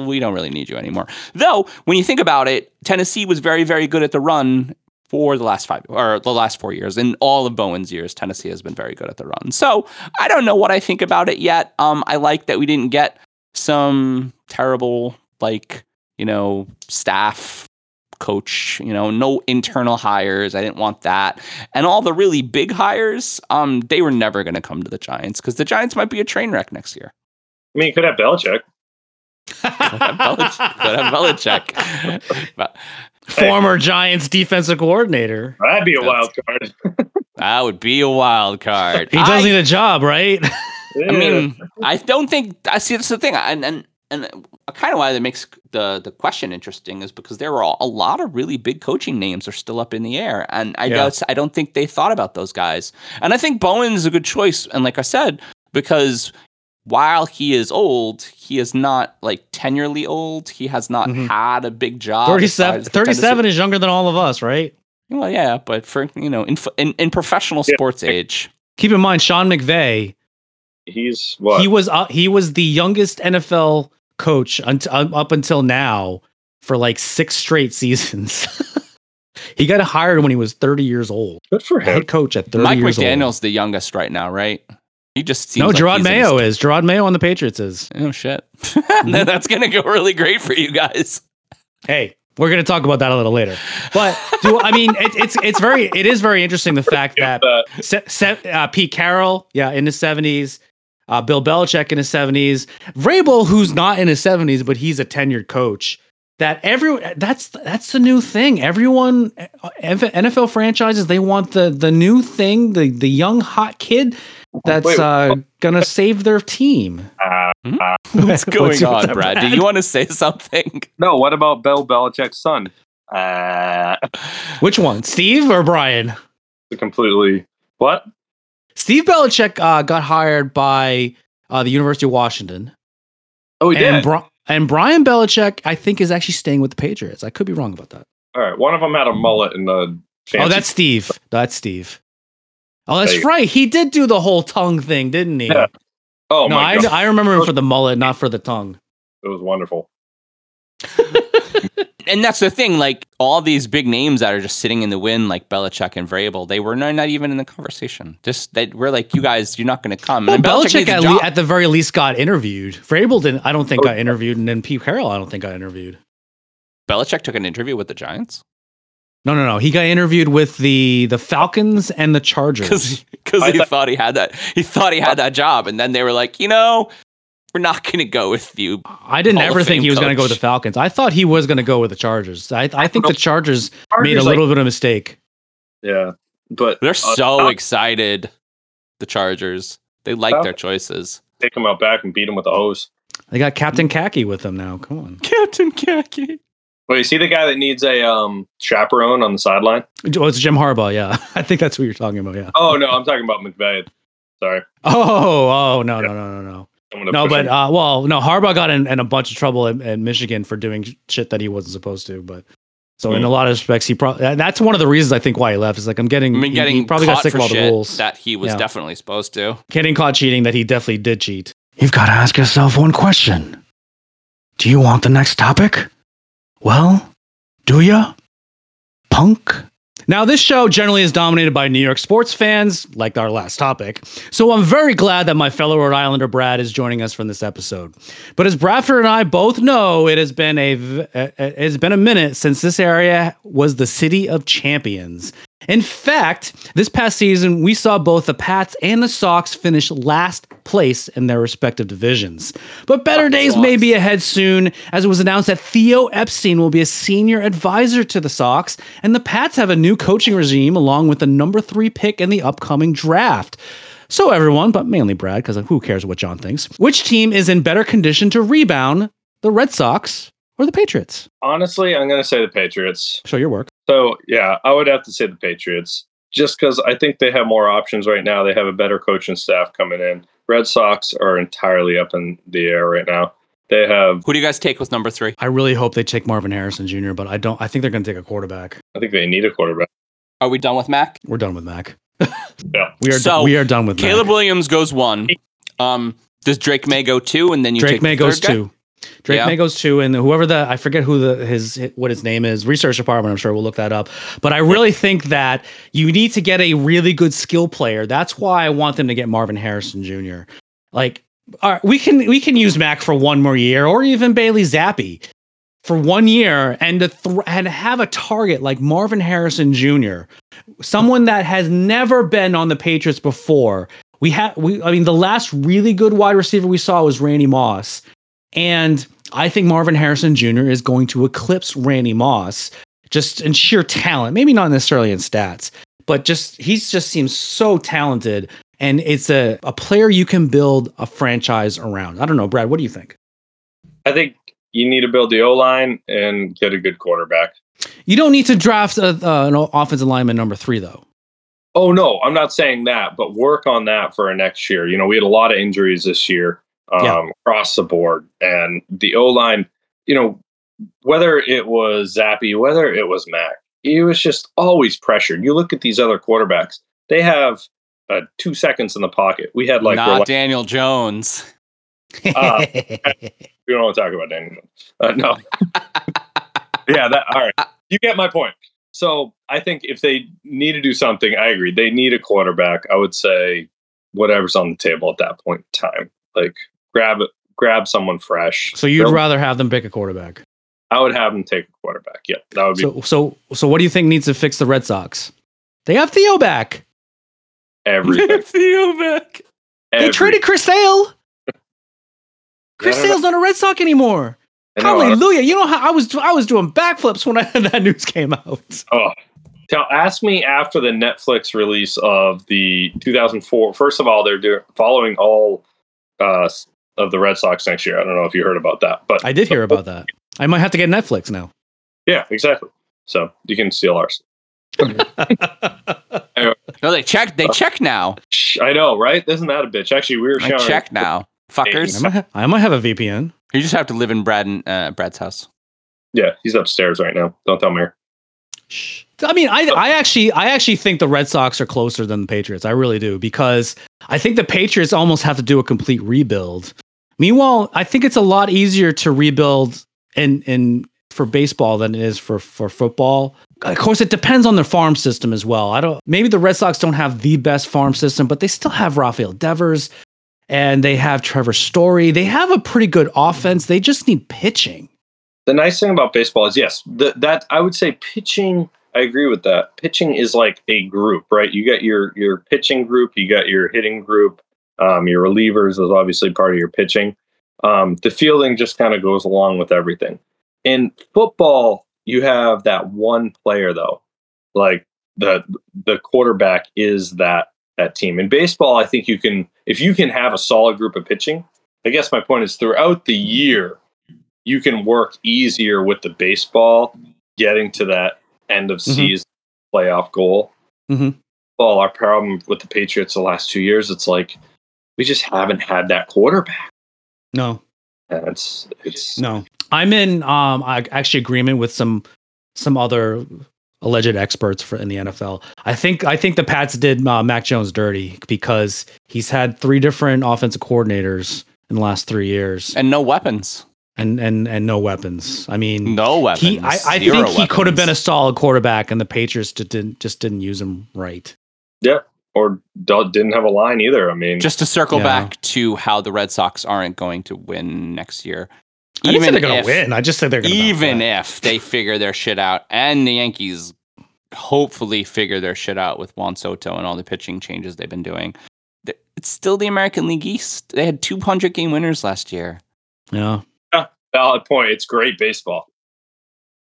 Speaker 2: we don't really need you anymore. Though, when you think about it, Tennessee was very, very good at the run for the last five or the last four years. In all of Bowen's years, Tennessee has been very good at the run. So I don't know what I think about it yet. Um, I like that we didn't get some terrible, like, you know, staff coach. You know, no internal hires. I didn't want that. And all the really big hires, um, they were never going to come to the Giants because the Giants might be a train wreck next year.
Speaker 3: I mean, you could have Belichick.
Speaker 2: Could Belich- Belichick.
Speaker 1: Former Giants defensive coordinator.
Speaker 3: That'd be a
Speaker 2: That's-
Speaker 3: wild card.
Speaker 2: that would be a wild card.
Speaker 1: He does
Speaker 2: I-
Speaker 1: need a job, right?
Speaker 2: I mean, I don't think I see that's the thing, and and and kind of why that makes the the question interesting is because there are a lot of really big coaching names are still up in the air, and I
Speaker 1: Yeah.
Speaker 2: don't I don't think they thought about those guys, and I think Bowen's a good choice, and like I said, because while he is old, he is not like tenurely old. He has not
Speaker 1: Mhm.
Speaker 2: had a big job.
Speaker 1: 37, 37 is younger than all of us, right?
Speaker 2: Well, yeah, but for you know, in in, in professional
Speaker 3: Yeah.
Speaker 2: sports age,
Speaker 1: Keep in mind, Sean McVay,
Speaker 3: he's what?
Speaker 1: he was uh, he was the youngest NFL coach unt- uh, up until now for like six straight seasons. he got hired when he was 30 years old.
Speaker 3: Good for him.
Speaker 1: Head coach at 30
Speaker 2: Mike
Speaker 1: years
Speaker 2: McDaniel's the youngest right now, right? He just seems
Speaker 1: old. No,
Speaker 2: like
Speaker 1: Jerod
Speaker 2: he's
Speaker 1: Mayo is. Jerod Mayo on the Patriots is.
Speaker 2: Oh shit!
Speaker 1: Mm-hmm.
Speaker 2: That's gonna go really great for you guys.
Speaker 1: Hey, we're going to talk about that a little later. But do I mean it, it's it's very it is very interesting the fact that
Speaker 3: Uh,
Speaker 1: se- se- uh, Pete Carroll, yeah, in his seventies. Uh, Bill Belichick in his seventies. Vrabel, who's not in his seventies, but he's a tenured coach. That every that's that's the new thing. Everyone, uh, NFL franchises, they want the the new thing, the the young hot kid that's
Speaker 3: Wait,
Speaker 1: uh, gonna save their team.
Speaker 3: uh,
Speaker 2: What's going
Speaker 1: What's
Speaker 2: on,
Speaker 1: up,
Speaker 2: Brad? Do you want to say something?
Speaker 3: no, what about Bill Belichick's son? Uh,
Speaker 1: Which one, Steve or Brian?
Speaker 3: completely. What?
Speaker 1: Steve Belichick uh, got hired by uh, the University of Washington.
Speaker 3: Oh, he
Speaker 1: and
Speaker 3: did.
Speaker 1: Bri- and Brian Belichick, I think, is actually staying with the Patriots. I could be wrong about that.
Speaker 3: All right, one of them had a mullet in the. Fancy
Speaker 1: Oh, that's Steve. That's Steve. Oh, that's
Speaker 3: you
Speaker 1: right. He did do the whole tongue thing, didn't he?
Speaker 3: Yeah. Oh
Speaker 1: no,
Speaker 3: my
Speaker 1: I,
Speaker 3: god,
Speaker 1: I remember him for the mullet, not for the tongue.
Speaker 3: it was wonderful.
Speaker 2: And that's the thing. Like all these big names that are just sitting in the wind, like Belichick and Vrabel, they were no- not even in the conversation. Just that we're like, you guys, you're not going to come.
Speaker 1: Well,
Speaker 2: And
Speaker 1: Belichick
Speaker 2: needs
Speaker 1: at, le- at the very least got interviewed. Vrabel didn't. I don't think
Speaker 3: Oh.
Speaker 1: got interviewed, and then Pete Carroll, I don't think got interviewed.
Speaker 2: Belichick took an interview with the Giants
Speaker 1: No, no, no. He got interviewed with the the Falcons and the Chargers.
Speaker 2: because because he
Speaker 3: thought-
Speaker 2: thought he had that. He thought he had that job, and then they were like, you know, we're not going to go with you.
Speaker 1: I didn't
Speaker 2: Hall
Speaker 1: ever think he was going to go with the. Falcons. I thought he was going to go with the Chargers. I, I think the Chargers made a
Speaker 3: Chargers, like-
Speaker 1: little bit of a mistake.
Speaker 3: yeah, but
Speaker 2: They're
Speaker 3: uh,
Speaker 2: so
Speaker 3: I'll
Speaker 2: excited. The Chargers. They like
Speaker 3: Well-
Speaker 2: their choices.
Speaker 3: take him out back and beat him with the hose.
Speaker 1: They got Captain Khaki with them now. Come on.
Speaker 2: Captain Khaki.
Speaker 3: Wait, you see the guy that needs a um chaperone on the sideline?
Speaker 1: Oh, it's Jim Harbaugh. Yeah, I think that's what you're talking about. Yeah.
Speaker 3: Oh no, I'm talking about McVay. Sorry,
Speaker 1: Oh, oh no, no, no, no, no.
Speaker 3: I'm
Speaker 1: No, but uh, well, no. Harbaugh got in, in a bunch of trouble in, in Michigan for doing shit that he wasn't supposed to. But so in
Speaker 3: Hmm.
Speaker 1: a lot of respects, he probably that's one of the reasons I think why he left. Is like I'm getting,
Speaker 2: I mean, getting
Speaker 1: he, probably got
Speaker 2: caught
Speaker 1: sick
Speaker 2: for
Speaker 1: of all the rules.
Speaker 2: that he was
Speaker 1: Yeah.
Speaker 2: definitely supposed to.
Speaker 1: getting caught cheating that he definitely did cheat. You've got to ask yourself one question. Do you want the next topic? Well, do ya? Punk? Now, this show generally is dominated by New York sports fans, like our last topic. So I'm very glad that my fellow Rhode Islander Brad is joining us from this episode. But as Bradford and I both know, it has been a v- uh, it has been a minute since this area was the city of champions. In fact, this past season, we saw both the Pats and the Sox finish last place in their respective divisions. But better days may be ahead soon, as it was announced that Theo Epstein will be a senior advisor to the Sox, and the Pats have a new coaching regime along with the number three pick in the upcoming draft. So, everyone, but mainly Brad, because who cares what John thinks, which team is in better condition to rebound, the Red Sox or the Patriots?
Speaker 3: honestly, I'm gonna say the Patriots.
Speaker 1: Show your work.
Speaker 3: So yeah, I would have to say the Patriots, just because I think they have more options right now. They have a better coaching staff coming in. Red Sox are entirely up in the air right now. They have,
Speaker 2: Who do you guys take with number three?
Speaker 1: I really hope they take Marvin Harrison Jr., but I don't. I think they're going to take a quarterback.
Speaker 3: I think they need a quarterback.
Speaker 2: Are we done with Mac?
Speaker 1: We're done with Mac.
Speaker 3: Yeah.
Speaker 1: We are.
Speaker 2: So,
Speaker 1: we are done with
Speaker 2: Caleb
Speaker 1: Mac.
Speaker 2: Williams goes one. Um, does Drake Maye go two, and then you
Speaker 1: Drake
Speaker 2: take
Speaker 1: Maye
Speaker 2: the
Speaker 1: goes
Speaker 2: third guy?
Speaker 1: Drake
Speaker 2: Yeah.
Speaker 1: Maye goes two, and whoever the I forget who the his what his name is. Research department. I'm sure we'll look that up. But I really think that you need to get a really good skill player. That's why I want them to get Marvin Harrison Jr. Like, all right, we can we can use Mac for one more year, or even Bailey Zappe for one year and to th- and have a target like Marvin Harrison Jr., someone that has never been on the Patriots before. We have we I mean the last really good wide receiver we saw was Randy Moss. And I think Marvin Harrison Jr. is going to eclipse Randy Moss just in sheer talent, maybe not necessarily in stats, but just he's just seems so talented and it's a, a player you can build a franchise around. I don't know, Brad, what do you think?
Speaker 3: I think you need to build the O line and get a good quarterback.
Speaker 1: You don't need to draft a, uh, an offensive lineman number three, though.
Speaker 3: Oh no, I'm not saying that, but work on that for next year. You know, we had a lot of injuries this year um, yeah. across the board, and the O line. You know, whether it was Zappe, whether it was Mac, he was just always pressured. You look at these other quarterbacks; they have uh, two seconds in the pocket. We had like
Speaker 2: not Daniel Jones.
Speaker 3: Uh, we don't want to talk about Daniel Jones. Uh, no. yeah, that all right. You get my point. So I think if they need to do something, I agree. They need a quarterback. I would say whatever's on the table at that point in time. Like grab grab someone fresh.
Speaker 1: So you'd They'll, rather have them pick a quarterback?
Speaker 3: I would have them take a quarterback. Yeah, that would be.
Speaker 1: So so so what do you think needs to fix the Red Sox? They have Theo back.
Speaker 3: Everything.
Speaker 2: Theo back.
Speaker 1: They traded Chris Sale. Chris Sale's not a Red Sox anymore. Hallelujah! You know how I was I was doing backflips when I, that news came out.
Speaker 3: Oh, tell ask me after the Netflix release of the 2004. First of all, they're doing following all uh, of the Red Sox next year. I don't know if you heard about that, but
Speaker 1: I did hear about that. I might have to get Netflix now.
Speaker 3: Yeah, exactly. So you can steal ours.
Speaker 2: anyway. No, they check. They check now.
Speaker 3: I know, right? Isn't that a bitch? Actually, we were
Speaker 2: I check now, fuckers.
Speaker 1: I might, ha- I might, have a VPN.
Speaker 2: You just have to live in Brad and, uh, Brad's house.
Speaker 3: Yeah, he's upstairs right now. Don't tell Mayor.
Speaker 1: Shh. I mean, I, I actually, I actually think the Red Sox are closer than the Patriots. I really do because I think the Patriots almost have to do a complete rebuild. Meanwhile, I think it's a lot easier to rebuild in in for baseball than it is for for football. Of course, it depends on their farm system as well. I don't. Maybe the Red Sox don't have the best farm system, but they still have Rafael Devers and they have Trevor Story. They have a pretty good offense. They just need pitching.
Speaker 3: The nice thing about baseball is yes, the, that I would say pitching. I agree with that. Pitching is like a group, right? You got your your pitching group, you got your hitting group, um, your relievers is obviously part of your pitching. Um, the fielding just kind of goes along with everything. In football, you have that one player though, like the the quarterback is that that team. In baseball, I think you can if you can have a solid group of pitching. I guess my point is throughout the year, you can work easier with the baseball getting to that end of mm-hmm. season playoff goal.
Speaker 1: Mm-hmm.
Speaker 3: Well, our problem with the Patriots the last two years, it's like we just haven't had that quarterback.
Speaker 1: No,
Speaker 3: and it's it's
Speaker 1: no. I'm in um I actually agreement with some some other alleged experts for in the NFL. I think I think the Pats did uh, Mac Jones dirty because he's had three different offensive coordinators in the last three years
Speaker 2: and no weapons.
Speaker 1: And and and no weapons. I mean,
Speaker 2: no weapons.
Speaker 1: He, I, I think weapons. he could have been a solid quarterback, and the Patriots just didn't just didn't use him right.
Speaker 3: Yeah, or didn't have a line either. I mean,
Speaker 2: just to circle yeah. back to how the Red Sox aren't going to win next year.
Speaker 1: I even they're going to win. I just said they're going to
Speaker 2: even if they figure their shit out, and the Yankees hopefully figure their shit out with Juan Soto and all the pitching changes they've been doing. It's still the American League East. They had 200 game winners last year.
Speaker 1: Yeah.
Speaker 3: yeah valid point. It's great baseball.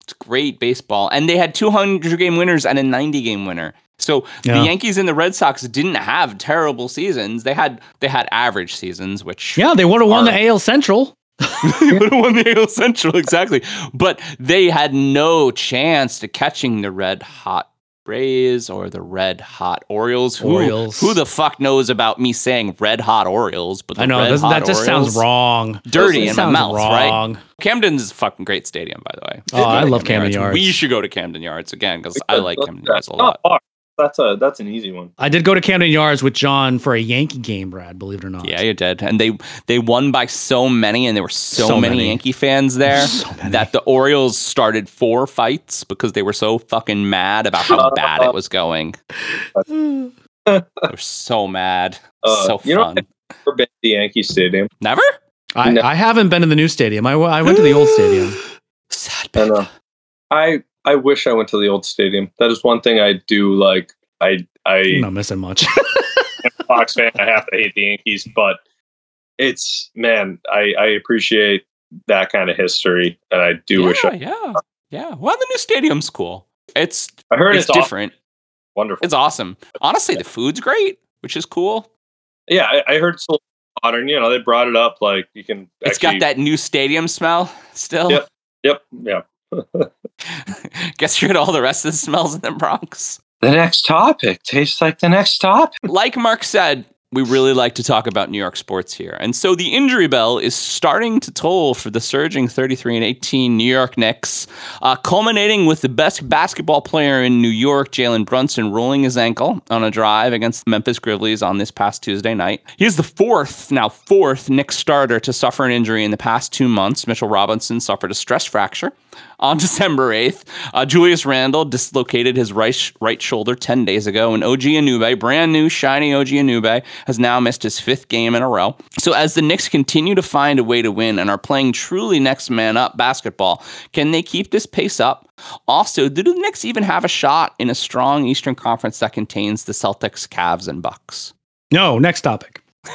Speaker 2: It's great baseball. And they had 200 game winners and a 90 game winner. So yeah. the Yankees and the Red Sox didn't have terrible seasons. They had they had average seasons, which
Speaker 1: Yeah, they would have won the AL Central.
Speaker 2: they would have won the AL Central exactly, but they had no chance to catching the red hot Rays or the red hot Orioles. Who,
Speaker 1: Orioles.
Speaker 2: Who the fuck knows about me saying red hot Orioles?
Speaker 1: But I know that just Orioles, sounds wrong.
Speaker 2: Dirty in my mouth, wrong. right? Camden's a fucking great stadium, by the way.
Speaker 1: Oh, I love Camden Yards. Yards.
Speaker 2: We should go to Camden Yards again because I like Camden Yards a lot
Speaker 3: that's a that's an easy one.
Speaker 1: I did go to Camden Yards with John for a Yankee game, Brad. Believe it or not.
Speaker 2: Yeah, you did, and they they won by so many, and there were so, so many, many, Yankee fans there so that the Orioles started four fights because they were so fucking mad about how bad it was going. they were so mad. Uh, so you fun. Know,
Speaker 3: never been to the Yankee Stadium.
Speaker 2: Never.
Speaker 1: I, no. I haven't been to the new stadium. I, I went to the old stadium.
Speaker 3: I know. I I wish I went to the old stadium. That is one thing I do like. I I
Speaker 1: You're not missing much.
Speaker 3: Fox fan. I have to hate the Yankees, but it's man, I I appreciate that kind of history, and I do
Speaker 2: yeah,
Speaker 3: wish I,
Speaker 2: yeah, yeah. Well, the new stadium's cool. It's
Speaker 3: I heard
Speaker 2: it's,
Speaker 3: it's, awesome,
Speaker 2: different.
Speaker 3: wonderful.
Speaker 2: It's awesome. Honestly, the food's great, which is cool.
Speaker 3: yeah, I, I heard little modern. You know, they brought it up like you can.
Speaker 2: It's
Speaker 3: actually-
Speaker 2: got that new stadium smell still.
Speaker 3: Yep. Yep. Yeah.
Speaker 2: Guess you're at all the rest of the smells in the Bronx.
Speaker 3: The next topic tastes like the next topic.
Speaker 2: like Mark said, we really like to talk about New York sports here. And so the injury bell is starting to toll for the surging 33 and 18 New York Knicks, uh, culminating with the best basketball player in New York, Jalen Brunson, rolling his ankle on a drive against the Memphis Grizzlies on this past Tuesday night. He is the fourth, now fourth Knicks starter to suffer an injury in the past two months. Mitchell Robinson suffered a stress fracture on December 8th. Uh, Julius Randle dislocated his right, right shoulder 10 days ago, and OG Anube, brand new shiny OG Anube, has now missed his fifth game in a row. So as the Knicks continue to find a way to win and are playing truly next man up basketball, can they keep this pace up? Also, do the Knicks even have a shot in a strong Eastern Conference that contains the Celtics, Cavs, and Bucks?
Speaker 1: no, next topic.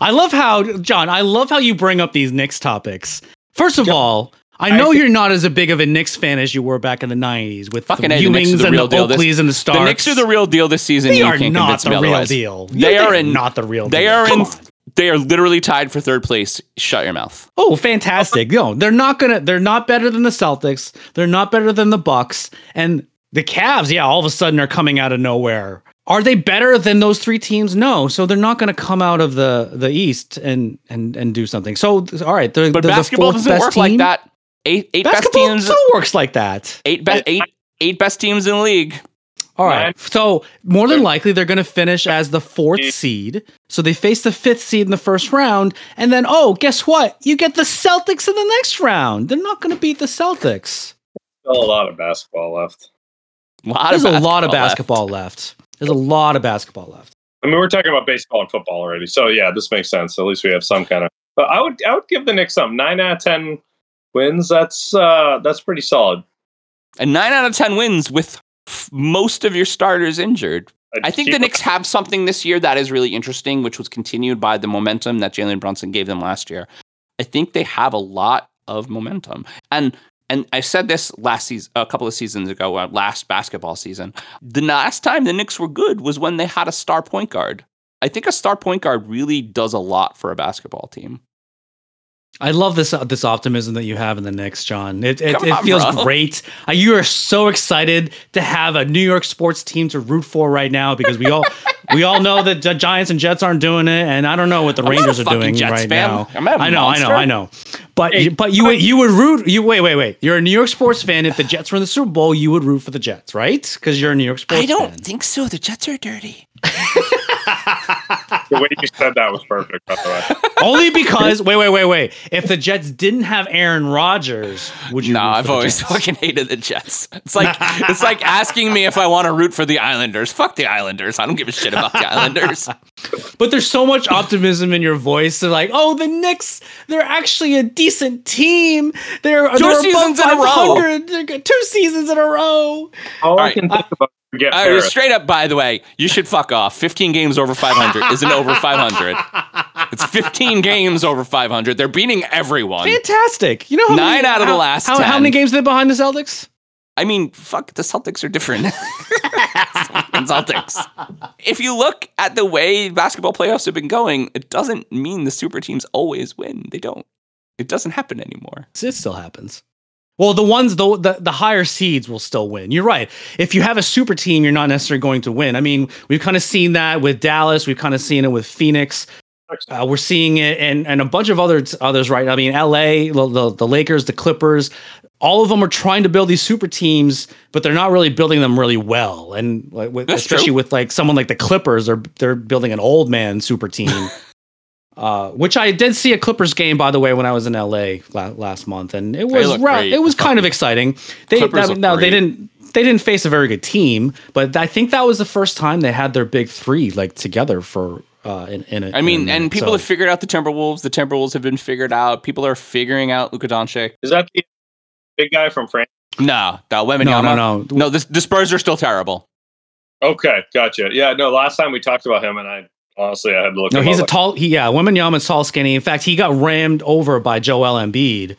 Speaker 1: I love how John. I love how you bring up these Knicks topics. First of
Speaker 3: Yeah.
Speaker 1: all, I
Speaker 3: I
Speaker 1: know
Speaker 3: think-
Speaker 1: you're not as a big of a Knicks fan as you were back in the '90s with
Speaker 2: Fucking
Speaker 1: the
Speaker 2: A,
Speaker 1: Ewings
Speaker 2: the
Speaker 1: and
Speaker 2: real
Speaker 1: the
Speaker 2: deal. This-
Speaker 1: and the Stars.
Speaker 2: The Knicks are the real deal this season.
Speaker 1: They
Speaker 2: you
Speaker 1: are
Speaker 2: can't
Speaker 1: not the real
Speaker 2: otherwise.
Speaker 1: deal.
Speaker 2: They are in-
Speaker 1: not the real.
Speaker 2: They
Speaker 1: deal.
Speaker 2: are
Speaker 1: Come
Speaker 2: in.
Speaker 1: on.
Speaker 2: They are literally tied for third place. Shut your mouth.
Speaker 1: Oh, fantastic! No, they're not gonna. They're not better than the Celtics. They're not better than the Bucks and the Cavs. Yeah, all of a sudden are coming out of nowhere. Are they better than those three teams? No. So they're not going to come out of the the East and and and do something. So all right, they're,
Speaker 2: But
Speaker 1: they're
Speaker 2: basketball
Speaker 1: the
Speaker 2: doesn't
Speaker 1: best
Speaker 2: work
Speaker 1: team.
Speaker 2: like that. Eight eight best teams.
Speaker 1: so works like that.
Speaker 2: Eight be- eight eight best teams in the league.
Speaker 1: All right.
Speaker 3: Nine.
Speaker 1: So more than likely they're going to finish as the fourth seed. So they face the fifth seed in the first round, and then oh, guess what? You get the Celtics in the next round. They're not going to beat the Celtics.
Speaker 3: Still a lot of basketball left.
Speaker 2: Lot
Speaker 1: There's a lot of
Speaker 2: left.
Speaker 1: basketball left. There's a lot of basketball left.
Speaker 3: I mean, we're talking about baseball and football already, so yeah, this makes sense. At least we have some kind of. But I would I would give the Knicks some nine out of ten wins. That's uh that's pretty solid.
Speaker 2: And nine out of ten wins with f- most of your starters injured.
Speaker 3: I'd
Speaker 2: think the Knicks have something this year that is really interesting, which was continued by the momentum that Jalen Brunson gave them last year. I think they have a lot of momentum, and and I said this last season, a couple of seasons ago, uh, last basketball season. The last time the Knicks were good was when they had a star point guard. I think a star point guard really does a lot for a basketball team.
Speaker 1: I love this uh, this optimism that you have in the Knicks, John. It it, it
Speaker 2: on,
Speaker 1: feels
Speaker 2: bro.
Speaker 1: great. Uh, you are so excited to have a New York sports team to root for right now because we all we all know that the Giants and Jets aren't doing it, and I don't know what the
Speaker 2: I'm
Speaker 1: Rangers are doing
Speaker 2: Jets
Speaker 1: right
Speaker 2: fan.
Speaker 1: now.
Speaker 2: I'm
Speaker 1: I know, I know. I know. But
Speaker 3: Hey,
Speaker 1: you, but you would you would root you wait wait wait. You're a New York sports fan. If the Jets were in the Super Bowl, you would root for the Jets, right? Because you're a New York sports fan.
Speaker 2: I don't
Speaker 1: fan.
Speaker 2: think so. The Jets are dirty.
Speaker 3: The way you said that was perfect. By the way,
Speaker 1: Only because wait wait wait wait. If the Jets didn't have Aaron Rodgers, would you?
Speaker 2: No,
Speaker 1: root for
Speaker 2: I've
Speaker 1: the
Speaker 2: always
Speaker 1: Jets?
Speaker 2: fucking hated the Jets. It's like it's like asking me if I want to root for the Islanders. Fuck the Islanders. I don't give a shit about the Islanders.
Speaker 1: But there's so much optimism in your voice. They're like, oh, the Knicks, they're actually a decent team. They're,
Speaker 2: Two
Speaker 1: they're
Speaker 2: seasons in a row.
Speaker 1: 500. They're. Two seasons in a row.
Speaker 3: all I can think about is forget
Speaker 2: Uh,
Speaker 3: Paris.
Speaker 2: straight up, by the way, you should fuck off. 15 games over 500 isn't over 500. It's 15 games over 500. They're beating everyone.
Speaker 1: Fantastic. You know how
Speaker 2: Nine
Speaker 1: many,
Speaker 2: out of the last
Speaker 1: How, how many games are they behind the Celtics?
Speaker 2: I mean, fuck, the Celtics are different. Fucking Celtics. If you look at the way basketball playoffs have been going, it doesn't mean the super teams always win. They don't. It doesn't happen anymore.
Speaker 1: It still happens. Well, the ones the, the the higher seeds will still win. You're right. If you have a super team, you're not necessarily going to win. I mean, we've kind of seen that with Dallas. We've kind of seen it with Phoenix. Uh, we're seeing it and and a bunch of other others right. I mean, LA, the, the the Lakers, the Clippers, all of them are trying to build these super teams, but they're not really building them really well. And like, with, especially
Speaker 2: true.
Speaker 1: with like someone like the Clippers, they're they're building an old man super team. Uh, which I did see a Clippers game, by the way, when I was in LA la- last month, and it was ra- it was kind of exciting. They
Speaker 2: Clippers
Speaker 1: that-
Speaker 2: look
Speaker 1: now they didn't they didn't face a very good team, but I think that was the first time they had their big three like together for uh, in, in a,
Speaker 2: I mean,
Speaker 1: in
Speaker 2: and people
Speaker 1: So-
Speaker 2: have figured out the Timberwolves. The Timberwolves have been figured out. People are figuring out Luka Doncic.
Speaker 3: Is that the big guy from France.
Speaker 2: No, no,
Speaker 1: No, no, no.
Speaker 2: No, this, the Spurs are still terrible.
Speaker 3: Okay, gotcha. Yeah, no. Last time we talked about him, and I honestly I had to look.
Speaker 1: No,
Speaker 3: him
Speaker 1: he's a
Speaker 3: up.
Speaker 1: tall. He, yeah, Wembanyama's tall, skinny. In fact, he got rammed over by Joel Embiid.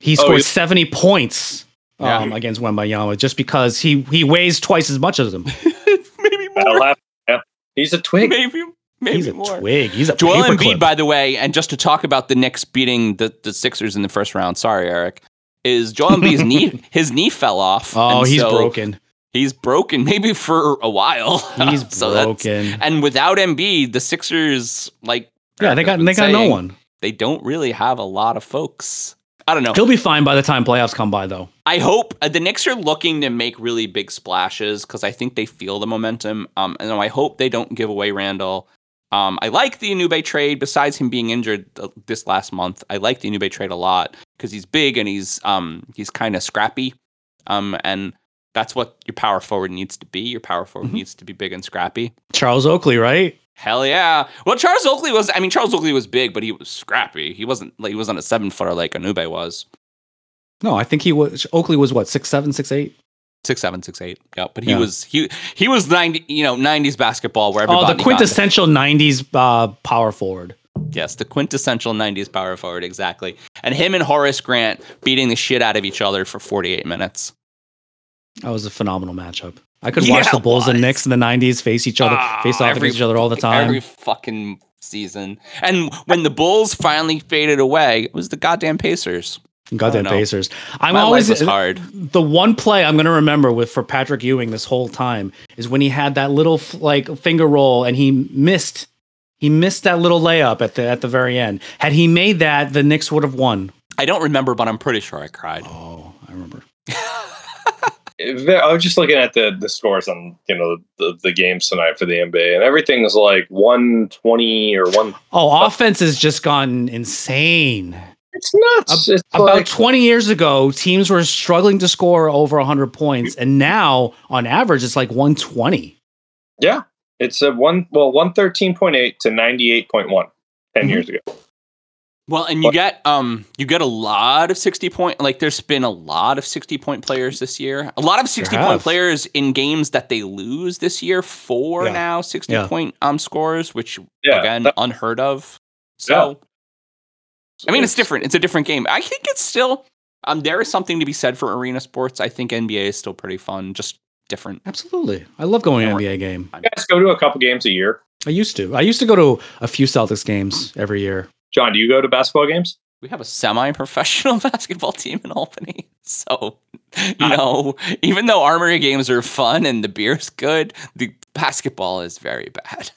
Speaker 1: He
Speaker 3: Oh,
Speaker 1: scored
Speaker 3: he-
Speaker 1: 70 points
Speaker 2: Yeah.
Speaker 1: um, against Wembanyama just because he he weighs twice as much as him.
Speaker 2: maybe more.
Speaker 3: Yeah, he's a twig.
Speaker 2: Maybe, maybe
Speaker 1: He's a
Speaker 2: more.
Speaker 1: twig. He's a
Speaker 2: Joel
Speaker 1: paperclip.
Speaker 2: Embiid, by the way, and just to talk about the Knicks beating the, the Sixers in the first round. Sorry, Eric. Is Joel Embiid's knee? His knee fell off.
Speaker 1: Oh,
Speaker 2: and
Speaker 1: he's
Speaker 2: so
Speaker 1: broken.
Speaker 2: He's broken, maybe for a while.
Speaker 1: He's
Speaker 2: So
Speaker 1: broken.
Speaker 2: And without Embiid, the Sixers like
Speaker 1: Yeah, they got they got no one.
Speaker 2: They don't really have a lot of folks. I don't know.
Speaker 1: He'll be fine by the time playoffs come by, though.
Speaker 2: I hope uh, the Knicks are looking to make really big splashes because I think they feel the momentum. Um, and I hope they don't give away Randle. Um, I like the Anube trade. Besides him being injured uh, this last month, I like the Anube trade a lot because he's big and he's um he's kind of scrappy. Um, and that's what your power forward needs to be. Your power forward
Speaker 1: Mhm.
Speaker 2: needs to be big and scrappy.
Speaker 1: Charles Oakley, right?
Speaker 2: Hell yeah. Well, Charles Oakley was. I mean, Charles Oakley was big, but he was scrappy. He wasn't like he wasn't a seven footer like Anube was.
Speaker 1: No, I think he was. Oakley was what six seven, six eight.
Speaker 2: Six seven, six eight. Yeah, but he
Speaker 1: Yeah.
Speaker 2: was he he was ninety. You know, nineties basketball where
Speaker 1: Oh, the quintessential '90s uh, power forward.
Speaker 2: yes, the quintessential nineties power forward. Exactly. And him and Horace Grant beating the shit out of each other for forty eight minutes.
Speaker 1: That was a phenomenal matchup. I could
Speaker 2: Yeah,
Speaker 1: watch the Bulls and. Knicks in the '90s face each other,
Speaker 2: Ah,
Speaker 1: face off
Speaker 2: every
Speaker 1: against each other all the time.
Speaker 2: Every fucking season. And when the Bulls finally faded away, it was the goddamn Pacers.
Speaker 1: Goddamn. Pacers. I'm
Speaker 2: My
Speaker 1: always
Speaker 2: life was hard.
Speaker 1: the one play I'm going to remember with for Patrick Ewing this whole time is when he had that little like finger roll and he missed. He missed that little layup at the at the very end. Had he made that, the Knicks would have won.
Speaker 2: I don't remember, but I'm pretty sure I cried.
Speaker 1: Oh, I remember.
Speaker 3: I was just looking at the the scores on you know the, the games tonight for the NBA, and everything's like one twenty or one.
Speaker 1: Oh, offense has just gone insane.
Speaker 3: It's nuts. it's
Speaker 1: About
Speaker 3: like,
Speaker 1: 20 years ago, teams were struggling to score over 100 points, and now on average, it's like 120.
Speaker 3: yeah, it's a one well one thirteen point eight to ninety eight point one. 10
Speaker 1: Mhm.
Speaker 3: years ago.
Speaker 2: Well, and you get um you get a lot of 60 point like there's been a lot of 60 point players this year. A lot of 60 point
Speaker 1: have.
Speaker 2: players in games that they lose this year for
Speaker 1: Yeah.
Speaker 2: now 60
Speaker 1: Yeah.
Speaker 2: point um scores, which
Speaker 3: Yeah,
Speaker 2: again
Speaker 3: that-
Speaker 2: unheard of. So I mean it's different. It's a different game. I think it's still um there is something to be said for arena sports. I think NBA is still pretty fun, just different.
Speaker 1: Absolutely. I love going to an NBA game.
Speaker 3: You guys go to a couple games a year.
Speaker 1: I used to. I used to go to a few Celtics games every year.
Speaker 3: John, do you go to basketball games?
Speaker 2: We have a semi-professional basketball team in Albany. So, you know, even though armory games are fun and the beer's good, the basketball is very bad.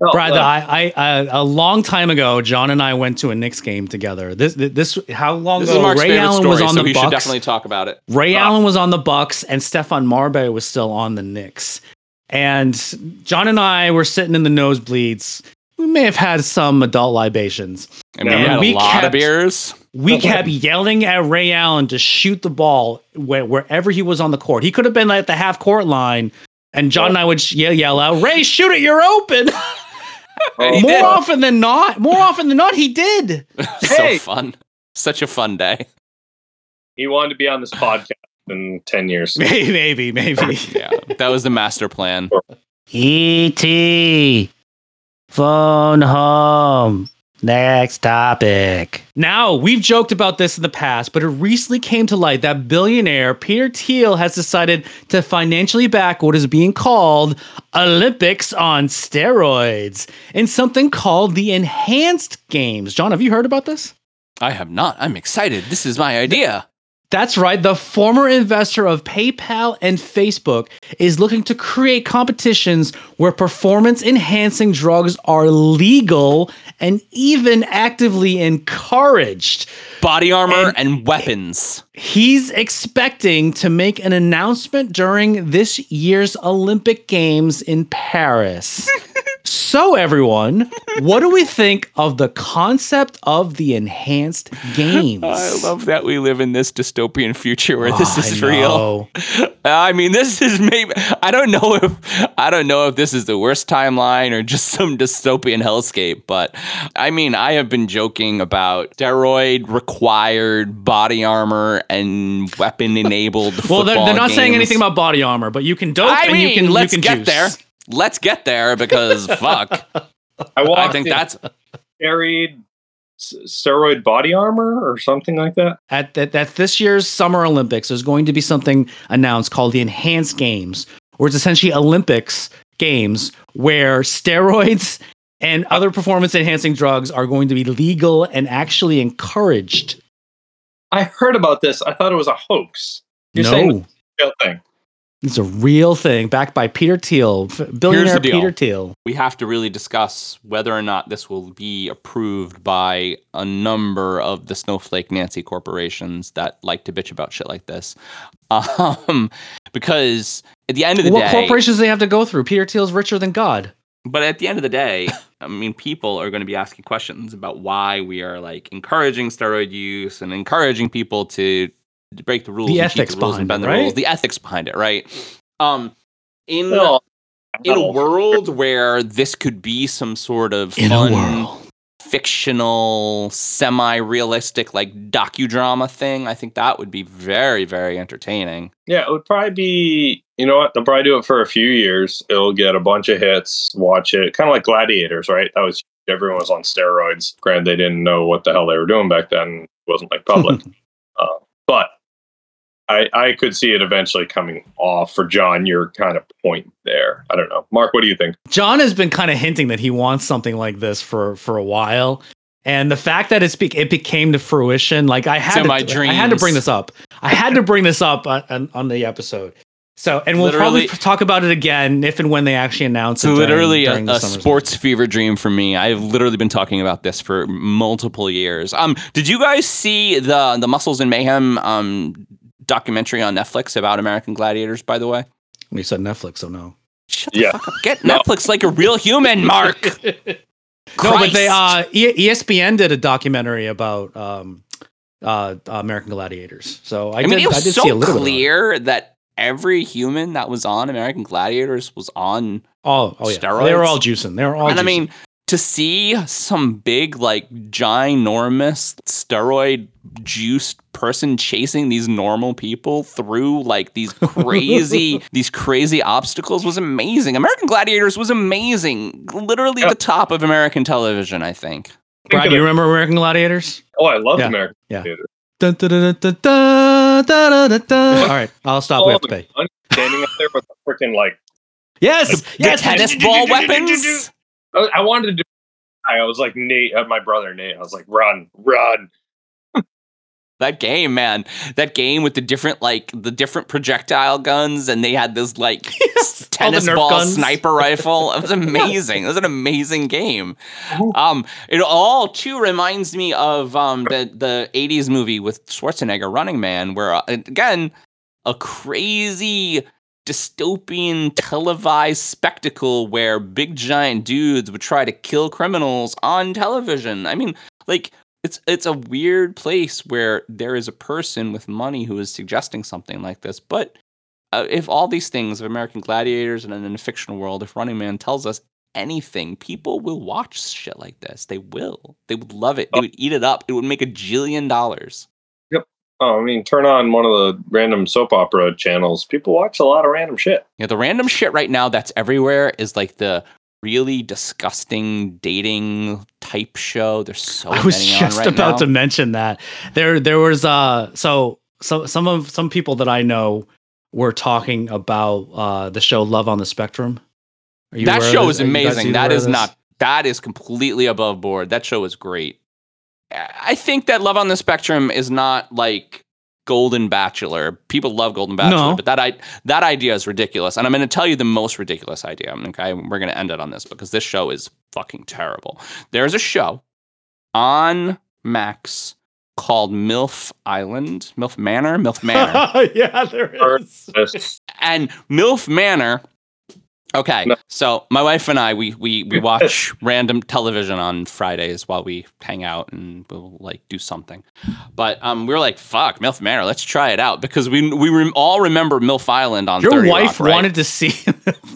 Speaker 3: Oh,
Speaker 1: Brad,
Speaker 3: uh,
Speaker 1: I, I, I, a long time ago, John and I went to a Knicks game together. This, this, how long
Speaker 2: This is
Speaker 1: ago?
Speaker 2: Mark's
Speaker 1: Ray
Speaker 2: favorite
Speaker 1: Allen
Speaker 2: story,
Speaker 1: was on
Speaker 2: so
Speaker 1: the
Speaker 2: we should
Speaker 1: Bucks.
Speaker 2: definitely talk about it.
Speaker 1: Ray
Speaker 3: Ah.
Speaker 1: Allen was on the Bucks, and Stephon Marbury was still on the Knicks. And John and I were sitting in the nosebleeds. We may have had some adult libations.
Speaker 2: I mean,
Speaker 3: No,
Speaker 2: we had
Speaker 1: we
Speaker 2: a lot
Speaker 1: kept-
Speaker 2: of beers.
Speaker 1: We kept yelling at Ray Allen to shoot the ball where, wherever he was on the court. He could have been at the half court line, and John and I would yell, yell out, "Ray, shoot it! You're open!" more
Speaker 2: did.
Speaker 1: often than not, more often than not, he did.
Speaker 3: Hey.
Speaker 2: so fun. Such a fun day.
Speaker 3: He wanted to be on this podcast in 10 years.
Speaker 1: Maybe, maybe, maybe.
Speaker 2: Yeah, that was the master plan.
Speaker 1: E.T. Phone home. Next topic. Now, we've joked about this in the past, but it recently came to light that billionaire Peter Thiel has decided to financially back what is being called Olympics on steroids in something called the Enhanced Games. John, have you heard about this?
Speaker 2: I have not. I'm excited. This is my idea.
Speaker 1: That's right. The former investor of PayPal and Facebook is looking to create competitions where performance enhancing drugs are legal and even actively encouraged.
Speaker 2: Body armor
Speaker 1: And-
Speaker 2: and, weapons.
Speaker 1: He's expecting to make an announcement during this year's Olympic Games in Paris. So, everyone, what do we think of the concept of the enhanced games?
Speaker 2: I love that we live in this dystopian future where this
Speaker 1: Oh,
Speaker 2: is
Speaker 1: I
Speaker 2: real. I mean, this is maybe I don't know if I don't know if this is the worst timeline or just some dystopian hellscape, but I mean, I have been joking about steroid required body armor and weapon enabled.
Speaker 1: Well, they're, they're not saying anything about body armor, but you can dope
Speaker 2: I
Speaker 1: and
Speaker 2: mean,
Speaker 1: you can
Speaker 2: let's
Speaker 1: you can
Speaker 2: get
Speaker 1: juice.
Speaker 2: there. Let's get there because fuck,
Speaker 3: I,
Speaker 2: I think that's
Speaker 3: carried steroid body armor or something like that.
Speaker 1: At, at, at this year's Summer Olympics, there's going to be something announced called the Enhanced Games, where it's essentially Olympics games where steroids and other performance enhancing drugs are going to be legal and actually encouraged.
Speaker 3: I heard about this. I thought it was a hoax. You're saying
Speaker 1: no,
Speaker 3: it's a real thing.
Speaker 1: It's a real thing backed by Peter Thiel, billionaire. Peter Thiel.
Speaker 2: we have to really discuss whether or not this will be approved by a number of the snowflake Nancy corporations that like to bitch about shit like this. Um, because at the end of the
Speaker 1: What
Speaker 2: day,
Speaker 1: corporations do they have to go through? Peter Thiel's richer than God.
Speaker 2: but at the end of the day, I mean, people are going to be asking questions about why we are like encouraging steroid use and encouraging people to break the rules,
Speaker 1: The
Speaker 2: and cheat
Speaker 1: ethics
Speaker 2: the rules and
Speaker 1: behind
Speaker 2: bend
Speaker 1: it,
Speaker 2: the rules, the ethics behind it, right? Um, in
Speaker 3: Well,
Speaker 2: in a world where this could be some sort of
Speaker 1: In
Speaker 2: fun, fictional, semi-realistic, like docudrama thing, I think that would be very, very entertaining.
Speaker 3: Yeah, it would probably be. You know what? They'll probably do it for a few years. It'll get a bunch of hits. Watch it, kind of like Gladiators, right? That was everyone was on steroids. Granted, they didn't know what the hell they were doing back then. It wasn't like public, uh, but I I could see it eventually coming off. For John, your kind of point there. I don't know, Mark. What do you think?
Speaker 1: John has been kind of hinting that he wants something like this for for a while. And the fact that it's be- it became to fruition, like I had
Speaker 2: in
Speaker 1: to,
Speaker 2: my
Speaker 1: I had to bring this up. I had to bring this up on, on, on the episode. So, and we'll
Speaker 2: Literally-
Speaker 1: probably talk about it again if and when they actually announce it. during-
Speaker 2: literally
Speaker 1: during
Speaker 2: a, a
Speaker 1: summer
Speaker 2: sports fever dream for me. I've literally been talking about this for multiple years. Um, did you guys see the the Muscles and Mayhem um documentary on Netflix about American Gladiators? By the way,
Speaker 1: We said Netflix, so no.
Speaker 2: shut the
Speaker 3: Yeah.
Speaker 2: fuck up. Get
Speaker 3: No.
Speaker 2: Netflix like a real human, Mark.
Speaker 1: No, but they uh E- ESPN did a documentary about um uh American Gladiators. So I,
Speaker 2: I,
Speaker 1: did
Speaker 2: mean, it was
Speaker 1: I did
Speaker 2: so
Speaker 1: see a little bit.
Speaker 2: clear that every human that was on American Gladiators was on.
Speaker 1: Of it. Oh, oh yeah. They were all juicing. They were all
Speaker 2: and I mean, to see some big, like, ginormous steroid juiced person chasing these normal people through like these crazy these crazy obstacles was amazing. American Gladiators was amazing. Literally the top of American television, I think.
Speaker 1: Brad, do you remember American Gladiators?
Speaker 3: Oh, I love
Speaker 1: yeah.
Speaker 3: American
Speaker 1: yeah.
Speaker 3: Gladiators.
Speaker 1: Dun, dun, dun, All right, I'll stop. We have to pay.
Speaker 3: Standing up there with the freaking like
Speaker 1: Yes, like,
Speaker 2: yes, tennis ball weapons.
Speaker 3: I, I wanted to do. I was like Nate, uh, my brother Nate. I was like, run, run.
Speaker 2: That game, man. That game with the different like the different projectile guns and they had this like tennis ball
Speaker 1: guns.
Speaker 2: sniper rifle. It was amazing. It was an amazing game. Um it all too reminds me of um the the 80s movie with Schwarzenegger Running Man where uh, again a crazy dystopian televised spectacle where big giant dudes would try to kill criminals on television. I mean, like it's it's a weird place where there is a person with money who is suggesting something like this. But uh, if all these things of American Gladiators and in a fictional world, if Running Man tells us anything, people will watch shit like this. They will. They would love it. They would eat it up. It would make a jillion dollars.
Speaker 3: Oh, I mean, turn on one of the random soap opera channels. People watch a lot of random shit.
Speaker 2: Yeah, the random shit right now that's everywhere is like the really disgusting dating type show. There's so
Speaker 1: I was
Speaker 2: many on
Speaker 1: just
Speaker 2: right
Speaker 1: about
Speaker 2: now.
Speaker 1: to mention that there there was uh so so some of some people that I know were talking about uh the show Love on the Spectrum. Are you
Speaker 2: that show is
Speaker 1: Are you guys
Speaker 2: amazing. That
Speaker 1: aware of
Speaker 2: is
Speaker 1: this?
Speaker 2: not. That is completely above board. That show is great. I think that Love on the Spectrum is not like Golden Bachelor. People love Golden Bachelor,
Speaker 1: No.
Speaker 2: but that I, that idea is ridiculous. And I'm going to tell you the most ridiculous idea. Okay, we're going to end it on this because this show is fucking terrible. There's a show on Max called MILF Island, MILF Manor, MILF Manor.
Speaker 1: yeah, there
Speaker 3: Or-
Speaker 2: and MILF Manor Okay,
Speaker 3: No.
Speaker 2: so my wife and I we we we watch random television on Fridays while we hang out and we'll like do something. But um, we were like, "Fuck, MILF Manor, let's try it out," because we we rem- all remember MILF Island on
Speaker 1: Your
Speaker 2: 30
Speaker 1: wife
Speaker 2: Rock, right?
Speaker 1: wanted to see.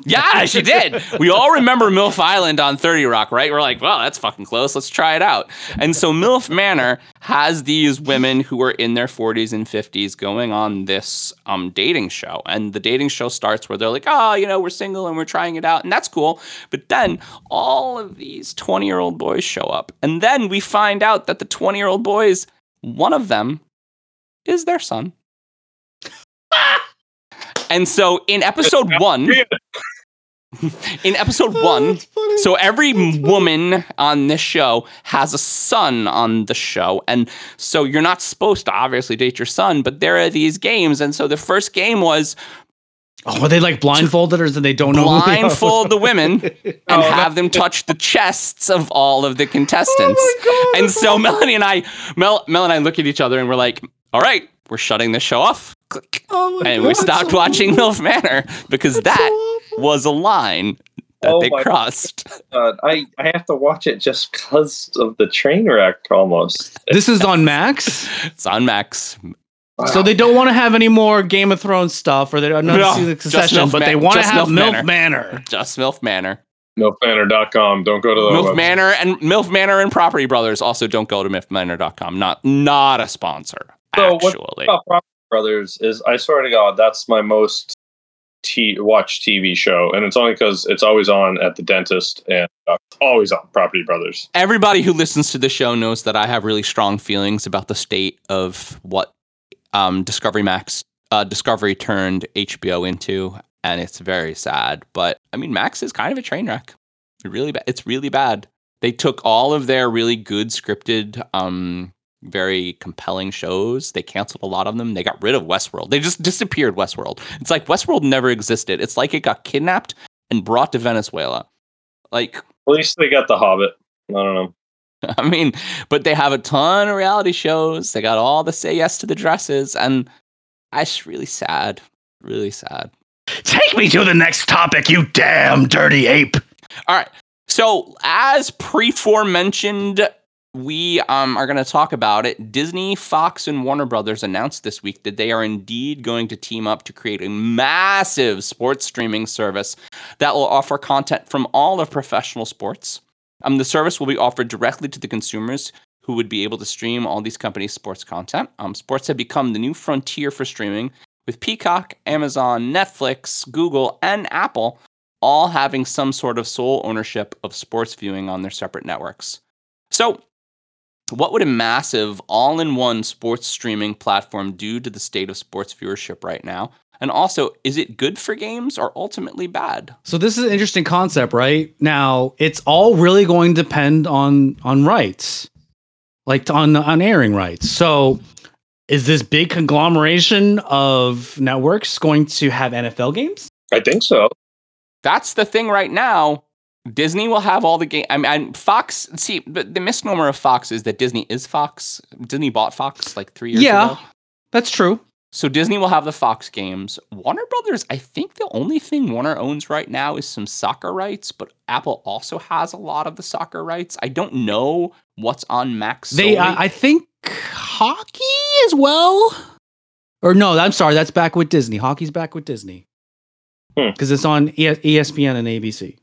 Speaker 2: Yeah, she did. We all remember MILF Island on 30 Rock, right? We're like, well, that's fucking close. Let's try it out. And so MILF Manor has these women who are in their 40s and 50s going on this um, dating show. And the dating show starts where they're like, oh, you know, we're single and we're trying it out. And that's cool. But then all of these 20 year old boys show up. And then we find out that the 20 year old boys, one of them is their son. And so in episode one, in episode one, so every woman on this show has a son on the show. And so you're not supposed to obviously date your son, but there are these games. And so the first game was
Speaker 1: oh, are they like blindfolded or is it they don't know? who they
Speaker 2: blindfold the women and
Speaker 3: Oh,
Speaker 2: have them touch the chests of all of the contestants.
Speaker 1: Oh
Speaker 2: and so Melanie and I, Mel, Mel and I look at each other and we're like, all right, we're shutting this show off. Click.
Speaker 1: Oh my
Speaker 2: And we stopped
Speaker 1: so
Speaker 2: watching
Speaker 1: awful.
Speaker 2: MILF Manor because
Speaker 1: That's
Speaker 2: that
Speaker 1: so
Speaker 2: was a line that
Speaker 3: Oh
Speaker 2: they crossed.
Speaker 3: God, I I have to watch it just because of the train wreck almost.
Speaker 1: This is on Max.
Speaker 2: It's on Max.
Speaker 1: So they don't want to have any more Game of Thrones stuff, or they don't
Speaker 2: No,
Speaker 1: know see the
Speaker 2: just
Speaker 1: succession,
Speaker 2: MILF
Speaker 1: but they want to have
Speaker 2: MILF
Speaker 1: MILF
Speaker 2: Manor.
Speaker 1: Manor.
Speaker 2: Just MILF Manor.
Speaker 3: MILFmanor.com. Don't go to the
Speaker 2: MILF
Speaker 3: website.
Speaker 2: Manor and MILF Manor and Property Brothers also don't go to MILFmanor.com. Not not a sponsor,
Speaker 3: So what-
Speaker 2: actually.
Speaker 3: about Property Brothers is I swear to God, that's my most t- watched TV show, and it's only because it's always on at the dentist and uh, always on Property Brothers.
Speaker 2: Everybody who listens to the show knows that I have really strong feelings about the state of what um, Discovery Max, uh, Discovery turned HBO into, and it's very sad. But I mean, Max is kind of a train wreck. Really, ba- it's really bad. They took all of their really good scripted, um, very compelling shows. They canceled a lot of them. They got rid of Westworld. They just disappeared Westworld. It's like Westworld never existed. It's like it got kidnapped and brought to Venezuela. Like
Speaker 3: At least they got The Hobbit. I don't know.
Speaker 2: I mean, but they have a ton of reality shows. They got all the say yes to the dresses, and it's really sad. Really sad.
Speaker 1: Take me to the next topic, you damn dirty ape.
Speaker 2: All right. So, as pre-forementioned, we um, are going to talk about it. Disney, Fox, and Warner Brothers announced this week that they are indeed going to team up to create a massive sports streaming service that will offer content from all of professional sports. Um, the service will be offered directly to the consumers who would be able to stream all these companies' sports content. Um, sports have become the new frontier for streaming, with Peacock, Amazon, Netflix, Google, and Apple all having some sort of sole ownership of sports viewing on their separate networks. So, what would a massive all in one sports streaming platform do to the state of sports viewership right now? And also, is it good for games or ultimately bad?
Speaker 1: So this is an interesting concept, right? Now it's all really going to depend on on rights, like on on airing rights. So is this big conglomeration of networks going to have NFL games?
Speaker 3: I think so.
Speaker 2: That's the thing right now. Disney will have all the game. I mean, Fox. See, but the misnomer of Fox is that Disney is Fox. Disney bought Fox like three years
Speaker 1: Yeah.
Speaker 2: ago.
Speaker 1: That's true.
Speaker 2: So Disney will have the Fox games. Warner Brothers, I think the only thing Warner owns right now is some soccer rights, but Apple also has a lot of the soccer rights. I don't know what's on Max.
Speaker 1: They,
Speaker 2: solely.
Speaker 1: I, I think, hockey as well. Or no, I'm sorry, that's back with Disney. Hockey's back with Disney
Speaker 3: Hmm.
Speaker 1: because it's on ESPN and ABC.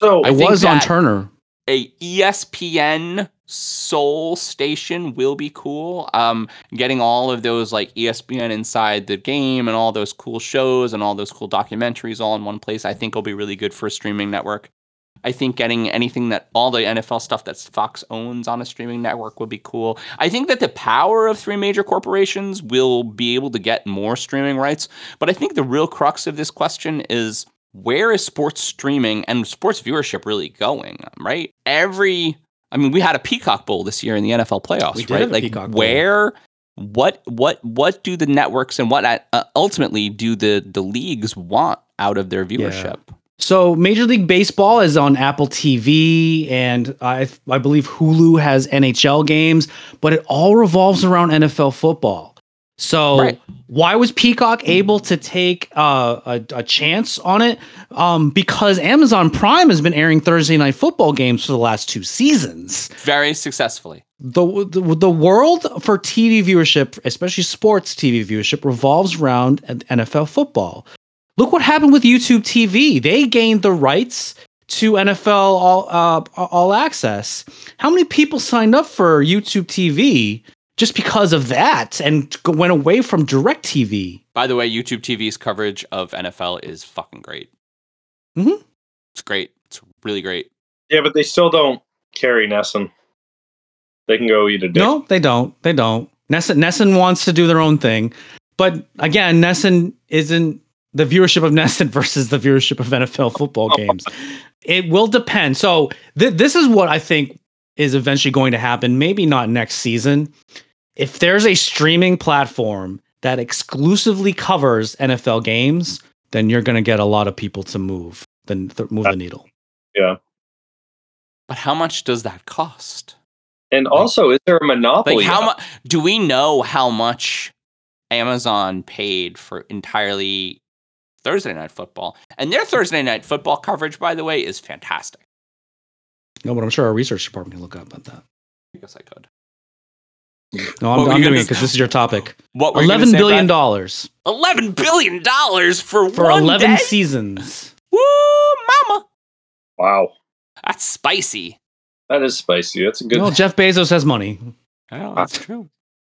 Speaker 3: So
Speaker 2: I
Speaker 1: It
Speaker 2: think
Speaker 1: was on Turner.
Speaker 2: a ESPN Soul station will be cool. Um, getting all of those like ESPN inside the game and all those cool shows and all those cool documentaries all in one place, I think will be really good for a streaming network. I think getting anything that all the NFL stuff that Fox owns on a streaming network would be cool. I think that the power of three major corporations will be able to get more streaming rights. But I think the real crux of this question is where is sports streaming and sports viewership really going? Right? Every, I mean, we had a Peacock Bowl this year in the NFL playoffs, right? like where, what, what, what do the networks and what uh, ultimately do the the leagues want out of their viewership?
Speaker 1: So Major League Baseball is on Apple TV, and I I believe Hulu has NHL games, but it all revolves around NFL football. So
Speaker 2: Right.
Speaker 1: why was Peacock able to take uh, a, a chance on it? Um, because Amazon Prime has been airing Thursday night football games for the last two seasons.
Speaker 2: Very successfully.
Speaker 1: The, the the world for TV viewership, especially sports TV viewership, revolves around NFL football. Look what happened with YouTube TV. They gained the rights to NFL All uh, All Access. How many people signed up for YouTube TV just because of that and went away from Direct TV?
Speaker 2: By the way, YouTube TV's coverage of NFL is fucking great.
Speaker 1: Mhm.
Speaker 2: It's great. It's really great.
Speaker 3: Yeah, but they still don't carry NESN. They can go eat a dick.
Speaker 1: No, they don't. They don't. NESN, NESN wants to do their own thing. But again, NESN isn't the viewership of NESN versus the viewership of NFL football games. It will depend. So th- this is what I think is eventually going to happen. Maybe not next season. If there's a streaming platform that exclusively covers NFL games, then you're going to get a lot of people to move then th- move the needle. Yeah.
Speaker 2: But how much does that cost?
Speaker 3: And also, is there a monopoly?
Speaker 2: Like how
Speaker 3: now?
Speaker 2: much do we know how much Amazon paid for entirely Thursday night football? And their Thursday night football coverage, by the way, is fantastic.
Speaker 1: No, but I'm sure our research department can look up at that.
Speaker 2: I guess I could.
Speaker 1: No, I'm, I'm doing
Speaker 2: gonna
Speaker 1: it because this is your topic.
Speaker 2: What were you say,
Speaker 1: billion
Speaker 2: Brad?
Speaker 1: dollars
Speaker 2: Eleven billion dollars for
Speaker 1: for
Speaker 2: one
Speaker 1: eleven
Speaker 2: day?
Speaker 1: seasons.
Speaker 2: Woo, mama!
Speaker 3: Wow,
Speaker 2: That's spicy.
Speaker 3: that is spicy. That's a good.
Speaker 1: Well, Jeff Bezos has money.
Speaker 2: Oh, ah. that's true.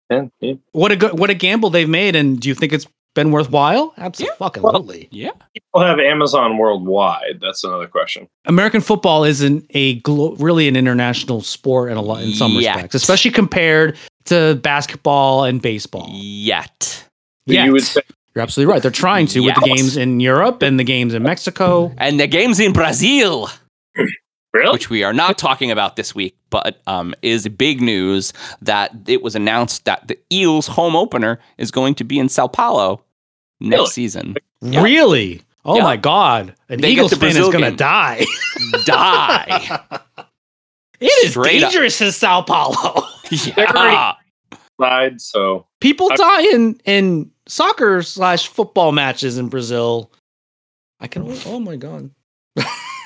Speaker 3: Yeah, yeah.
Speaker 1: What a good, what a gamble they've made, and do you think it's been worthwhile? Absolutely.
Speaker 2: Yeah.
Speaker 3: People have Amazon worldwide. That's another question.
Speaker 1: American football isn't a glo- really an international sport in a lot in some
Speaker 2: Yet.
Speaker 1: respects, especially compared to basketball and baseball.
Speaker 2: Yet.
Speaker 3: But
Speaker 1: Yet.
Speaker 3: You would say
Speaker 1: You're absolutely right. They're trying to with the games in Europe and the games in Mexico.
Speaker 2: And the games in Brazil.
Speaker 3: really?
Speaker 2: which we are not talking about this week, but um, is big news that it was announced that the Eagles home opener is going to be in Sao Paulo next
Speaker 3: Really?
Speaker 2: season. Yeah.
Speaker 1: Really? Oh
Speaker 2: Yeah.
Speaker 1: my God! An
Speaker 2: They
Speaker 1: Eagles fan is gonna
Speaker 2: game.
Speaker 1: die.
Speaker 2: Die.
Speaker 1: It is
Speaker 2: Straight up.
Speaker 1: dangerous in Sao Paulo.
Speaker 2: yeah.
Speaker 3: side. So
Speaker 1: People
Speaker 3: I-
Speaker 1: die in in soccer slash football matches in Brazil. I can. Oh my god!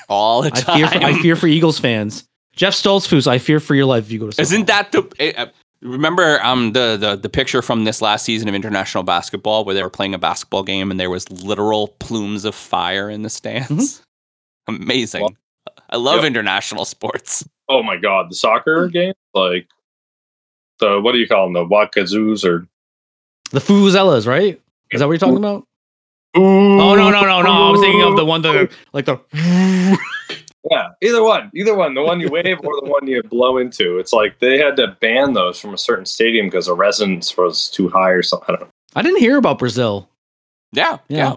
Speaker 2: All the
Speaker 1: I
Speaker 2: time.
Speaker 1: fear. For, I fear for Eagles fans. Jeff Stoltzfus, I fear for your life if you go to. Sao
Speaker 2: Isn't
Speaker 1: Paulo.
Speaker 2: that the? Eh, eh, remember um the, the the picture from this last season of international basketball where they were playing a basketball game and there was literal plumes of fire in the stands. Amazing.
Speaker 3: Well,
Speaker 2: I love
Speaker 3: yep.
Speaker 2: international sports.
Speaker 3: oh my god, the soccer game, like the what do you call them? The Wakazoos or
Speaker 1: the Fuzellas? Right? Is that what you're talking about?
Speaker 3: Ooh.
Speaker 1: Oh no no no no! I was thinking of the one that like the.
Speaker 3: Yeah, either one, either one, the one you wave or the one you blow into. It's like they had to ban those from a certain stadium because the resonance was too high or something. I don't know.
Speaker 1: I didn't hear about Brazil.
Speaker 2: Yeah,
Speaker 1: Yeah.
Speaker 2: yeah,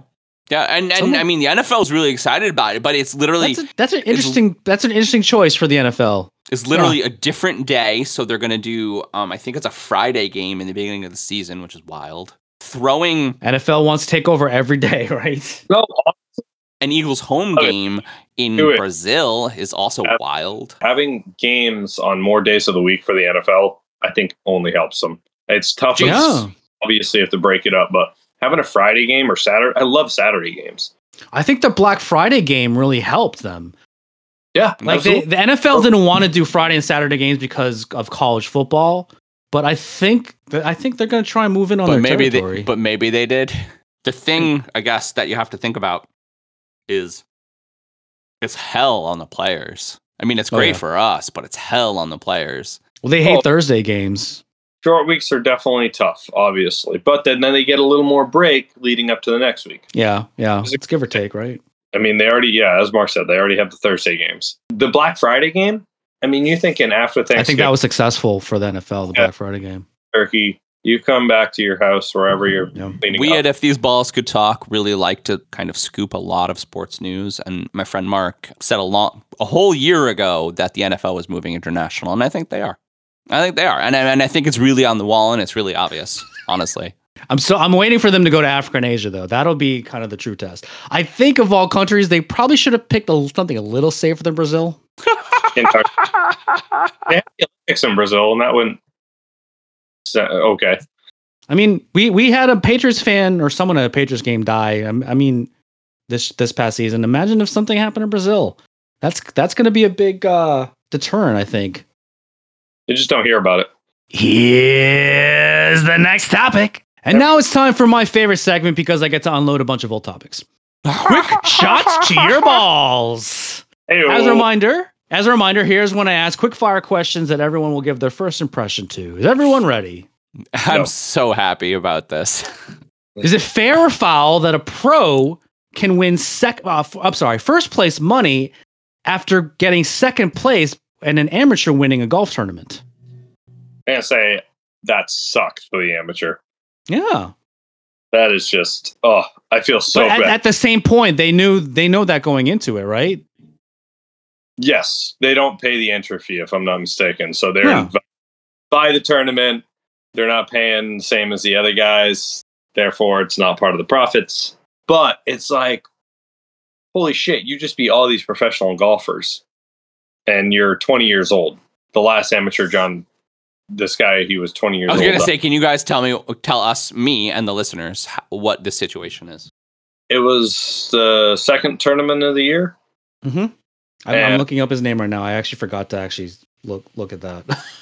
Speaker 2: yeah. And and
Speaker 1: Someone-
Speaker 2: I mean, the NFL is really excited about it, but it's literally
Speaker 1: That's, a, that's an interesting. That's an interesting choice for the NFL.
Speaker 2: it's literally a different day. So they're gonna do, um, I think it's a Friday game in the beginning of the season, which is wild. Throwing
Speaker 1: NFL wants to take over every day, right?
Speaker 3: No,
Speaker 2: an Eagles home game in Brazil is also
Speaker 3: Yeah.
Speaker 2: wild.
Speaker 3: having games on more days of the week for the NFL, I think only helps them. It's tough. as-
Speaker 1: Yeah.
Speaker 3: obviously, you have to break it up, but having a Friday game or Saturday, I love Saturday games.
Speaker 1: I think the Black Friday game really helped them.
Speaker 3: Yeah,
Speaker 1: Like they, the NFL didn't want to do Friday and Saturday games because of college football, but I think that I think they're going to try and move in on
Speaker 2: But
Speaker 1: their
Speaker 2: maybe
Speaker 1: territory.
Speaker 2: they, but maybe they did. The thing, mm. I guess, that you have to think about is it's hell on the players. I mean, it's
Speaker 1: Oh,
Speaker 2: great
Speaker 1: yeah.
Speaker 2: for us, but it's hell on the players.
Speaker 1: well, they hate
Speaker 3: Oh.
Speaker 1: Thursday games.
Speaker 3: short weeks are definitely tough, obviously, but then, then they get a little more break leading up to the next week.
Speaker 1: Yeah, yeah.
Speaker 3: Is
Speaker 1: It's give or take, right?
Speaker 3: I mean, they already, yeah, as Mark said, they already have the Thursday games. The Black Friday game. I mean, you're thinking after Thanksgiving,
Speaker 1: I think that was successful for the NFL, the
Speaker 3: Yeah.
Speaker 1: Black Friday game.
Speaker 3: turkey. You come back to your house wherever you're
Speaker 1: Yeah.
Speaker 3: cleaning
Speaker 2: We
Speaker 3: up.
Speaker 2: at If These Balls Could Talk really like to kind of scoop a lot of sports news. And my friend Mark said a long, a whole year ago that the NFL was moving international, and I think they are. I think they are, and I, and I think it's really on the wall, and it's really obvious, honestly.
Speaker 1: I'm so I'm waiting for them to go to Africa and Asia though. That'll be kind of the true test. I think of all countries, they probably should have picked a, something a little safer than Brazil.
Speaker 3: Kentucky. They had the Olympics in Brazil, and that wouldn't. So, okay.
Speaker 1: I mean, we we had a Patriots fan or someone at a Patriots game die. I, I mean, this this past season. Imagine if something happened in Brazil. That's that's going to be a big uh, deterrent, I think.
Speaker 3: You just don't hear about it.
Speaker 1: Here's the next topic. And now it's time for my favorite segment because I get to unload a bunch of old topics. Quick shots to your balls.
Speaker 3: Hey,
Speaker 1: As a reminder, as a reminder, here's when I ask quick fire questions that everyone will give their first impression to. Is everyone ready?
Speaker 2: I'm
Speaker 3: No.
Speaker 2: so happy about this.
Speaker 1: Is it fair or foul that a pro can win sec? Uh, f- I'm sorry, first place money after getting second place and an amateur winning a golf tournament?
Speaker 3: I'm gonna say that sucks for the amateur.
Speaker 1: Yeah,
Speaker 3: That is just oh, I feel so
Speaker 1: but at,
Speaker 3: bad.
Speaker 1: at the same point, they knew they know that going into it, right?
Speaker 3: Yes, they don't pay the entry fee if I'm not mistaken. So they're
Speaker 1: Yeah.
Speaker 3: by the tournament. They're not paying the same as the other guys. Therefore, it's not part of the profits. But it's like, holy shit! You just beat all these professional golfers, and you're 20 years old. The last amateur John, this guy, he was 20 years old.
Speaker 2: I was gonna say, can you guys tell me, tell us, me, and the listeners what the situation is?
Speaker 3: it was the second tournament of the year.
Speaker 1: Mm-hmm. I'm, I'm looking up his name right now. I actually forgot to actually look look at that.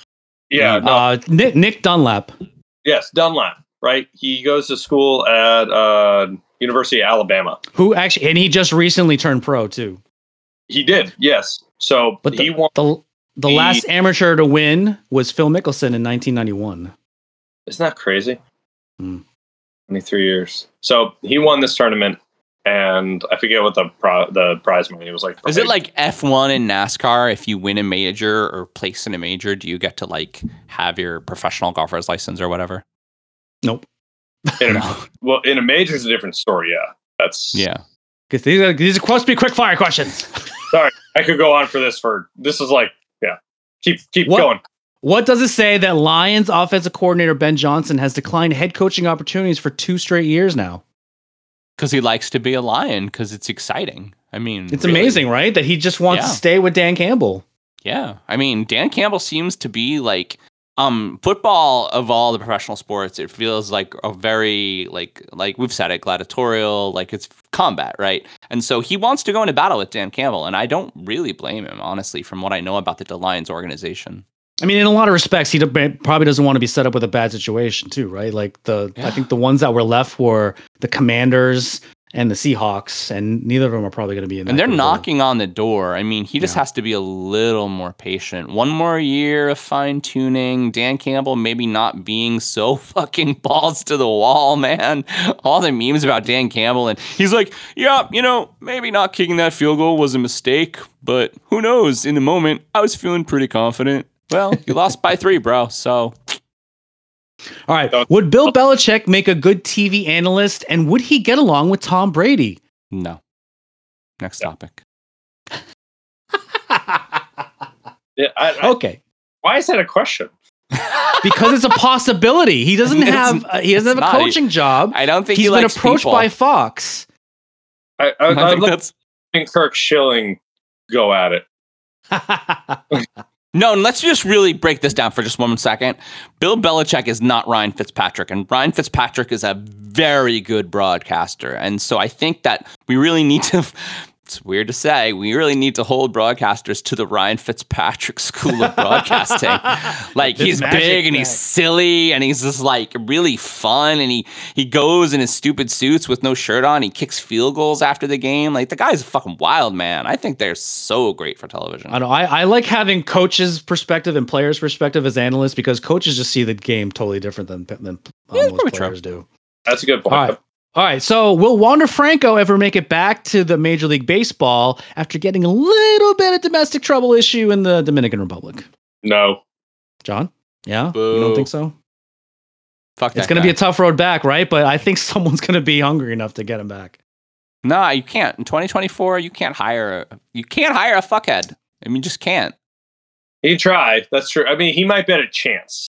Speaker 3: Yeah, no,
Speaker 1: uh, Nick, Nick Dunlap.
Speaker 3: Yes, Dunlap, right? He goes to school at uh, University of Alabama.
Speaker 1: Who actually, and he just recently turned pro too.
Speaker 3: He did, yes. So
Speaker 1: But
Speaker 3: he
Speaker 1: the,
Speaker 3: won.
Speaker 1: the, the
Speaker 3: he-
Speaker 1: last amateur to win was Phil Mickelson in 1991.
Speaker 3: Isn't that crazy?
Speaker 1: Hmm.
Speaker 3: 23 years. So he won this tournament, and I forget what the pro- the prize money was like.
Speaker 2: Is it like F1 in NASCAR? If you win a major or place in a major, do you get to like have your professional golfer's license or whatever?
Speaker 1: Nope.
Speaker 3: in a,
Speaker 2: No.
Speaker 3: well in a major is a different story? Yeah, that's
Speaker 2: Yeah.
Speaker 1: Because these are these are supposed to be quick fire questions.
Speaker 3: Sorry, I could go on for this for this is like yeah. Keep keep
Speaker 1: What-
Speaker 3: going.
Speaker 1: What does it say that Lions offensive coordinator Ben Johnson has declined head coaching opportunities for two straight years now?
Speaker 2: Because he likes to be a lion because it's exciting. I mean,
Speaker 1: It's
Speaker 2: really.
Speaker 1: amazing, right? That he just wants
Speaker 2: Yeah.
Speaker 1: to stay with Dan Campbell.
Speaker 2: Yeah. I mean, Dan Campbell seems to be like um football of all the professional sports, it feels like a very like like we've said it, gladiatorial, like it's combat, right? And so he wants to go into battle with Dan Campbell, and I don't really blame him, honestly, from what I know about the Lions organization.
Speaker 1: I mean, in a lot of respects, he d- probably doesn't want to be set up with a bad situation too, right? Like the, I think the ones that were left were the Commanders and the Seahawks, and neither of them are probably going to be in.
Speaker 2: There
Speaker 1: And
Speaker 2: they're knocking on the door. I mean, he just
Speaker 1: Yeah.
Speaker 2: has to be a little more patient. One more year of fine tuning. Dan Campbell maybe not being so fucking balls to the wall, man. All the memes about Dan Campbell. And he's like, yeah, you know, maybe not kicking that field goal was a mistake, but who knows? In the moment, I was feeling pretty confident. Well, you lost by three, bro. So
Speaker 1: All right. Would Bill Belichick make a good TV analyst, and would he get along with Tom Brady?
Speaker 2: no. Next topic.
Speaker 3: Yeah, I, I,
Speaker 1: okay,
Speaker 3: why is that a question?
Speaker 1: because it's a possibility. He doesn't
Speaker 2: It's-
Speaker 1: have uh, he doesn't have
Speaker 2: it's
Speaker 1: a
Speaker 2: not.
Speaker 1: coaching job.
Speaker 2: I don't think
Speaker 1: He's
Speaker 2: he
Speaker 1: been
Speaker 2: likes
Speaker 1: approached
Speaker 2: people.
Speaker 1: by Fox.
Speaker 3: I, I,
Speaker 2: I
Speaker 3: I'm
Speaker 2: think that's
Speaker 3: Kirk Schilling go at it.
Speaker 2: No, and let's just really break this down for just one second. Bill Belichick is not Ryan Fitzpatrick, and Ryan Fitzpatrick is a very good broadcaster. And so I think that we really need to. It's weird to say, we really need to hold broadcasters to the Ryan Fitzpatrick school of broadcasting. like
Speaker 1: Fitz
Speaker 2: he's
Speaker 1: magic,
Speaker 2: big and he's silly and he's just like really fun and he he goes in his stupid suits with no shirt on. He kicks field goals after the game. Like the guy's a fucking wild man. I think they're so great for television.
Speaker 1: I know. I, I like having coaches' perspective and players' perspective as analysts because coaches just see the game totally different than than um,
Speaker 2: Yeah, it's
Speaker 1: most
Speaker 2: probably true.
Speaker 1: players do.
Speaker 3: That's a good point.
Speaker 1: All right. All right. So, will Wander Franco ever make it back to the Major League Baseball after getting a little bit of domestic trouble issue in the Dominican Republic?
Speaker 3: No,
Speaker 1: John? Yeah? You don't think so?
Speaker 2: Fuck
Speaker 1: It's going to be a tough road back, right? But I think someone's going to be hungry enough to get him back.
Speaker 2: Nah, you can't. In 2024, you can't hire a, you can't hire a fuckhead. I mean, just can't.
Speaker 3: he tried. That's true. I mean, he might bet a chance,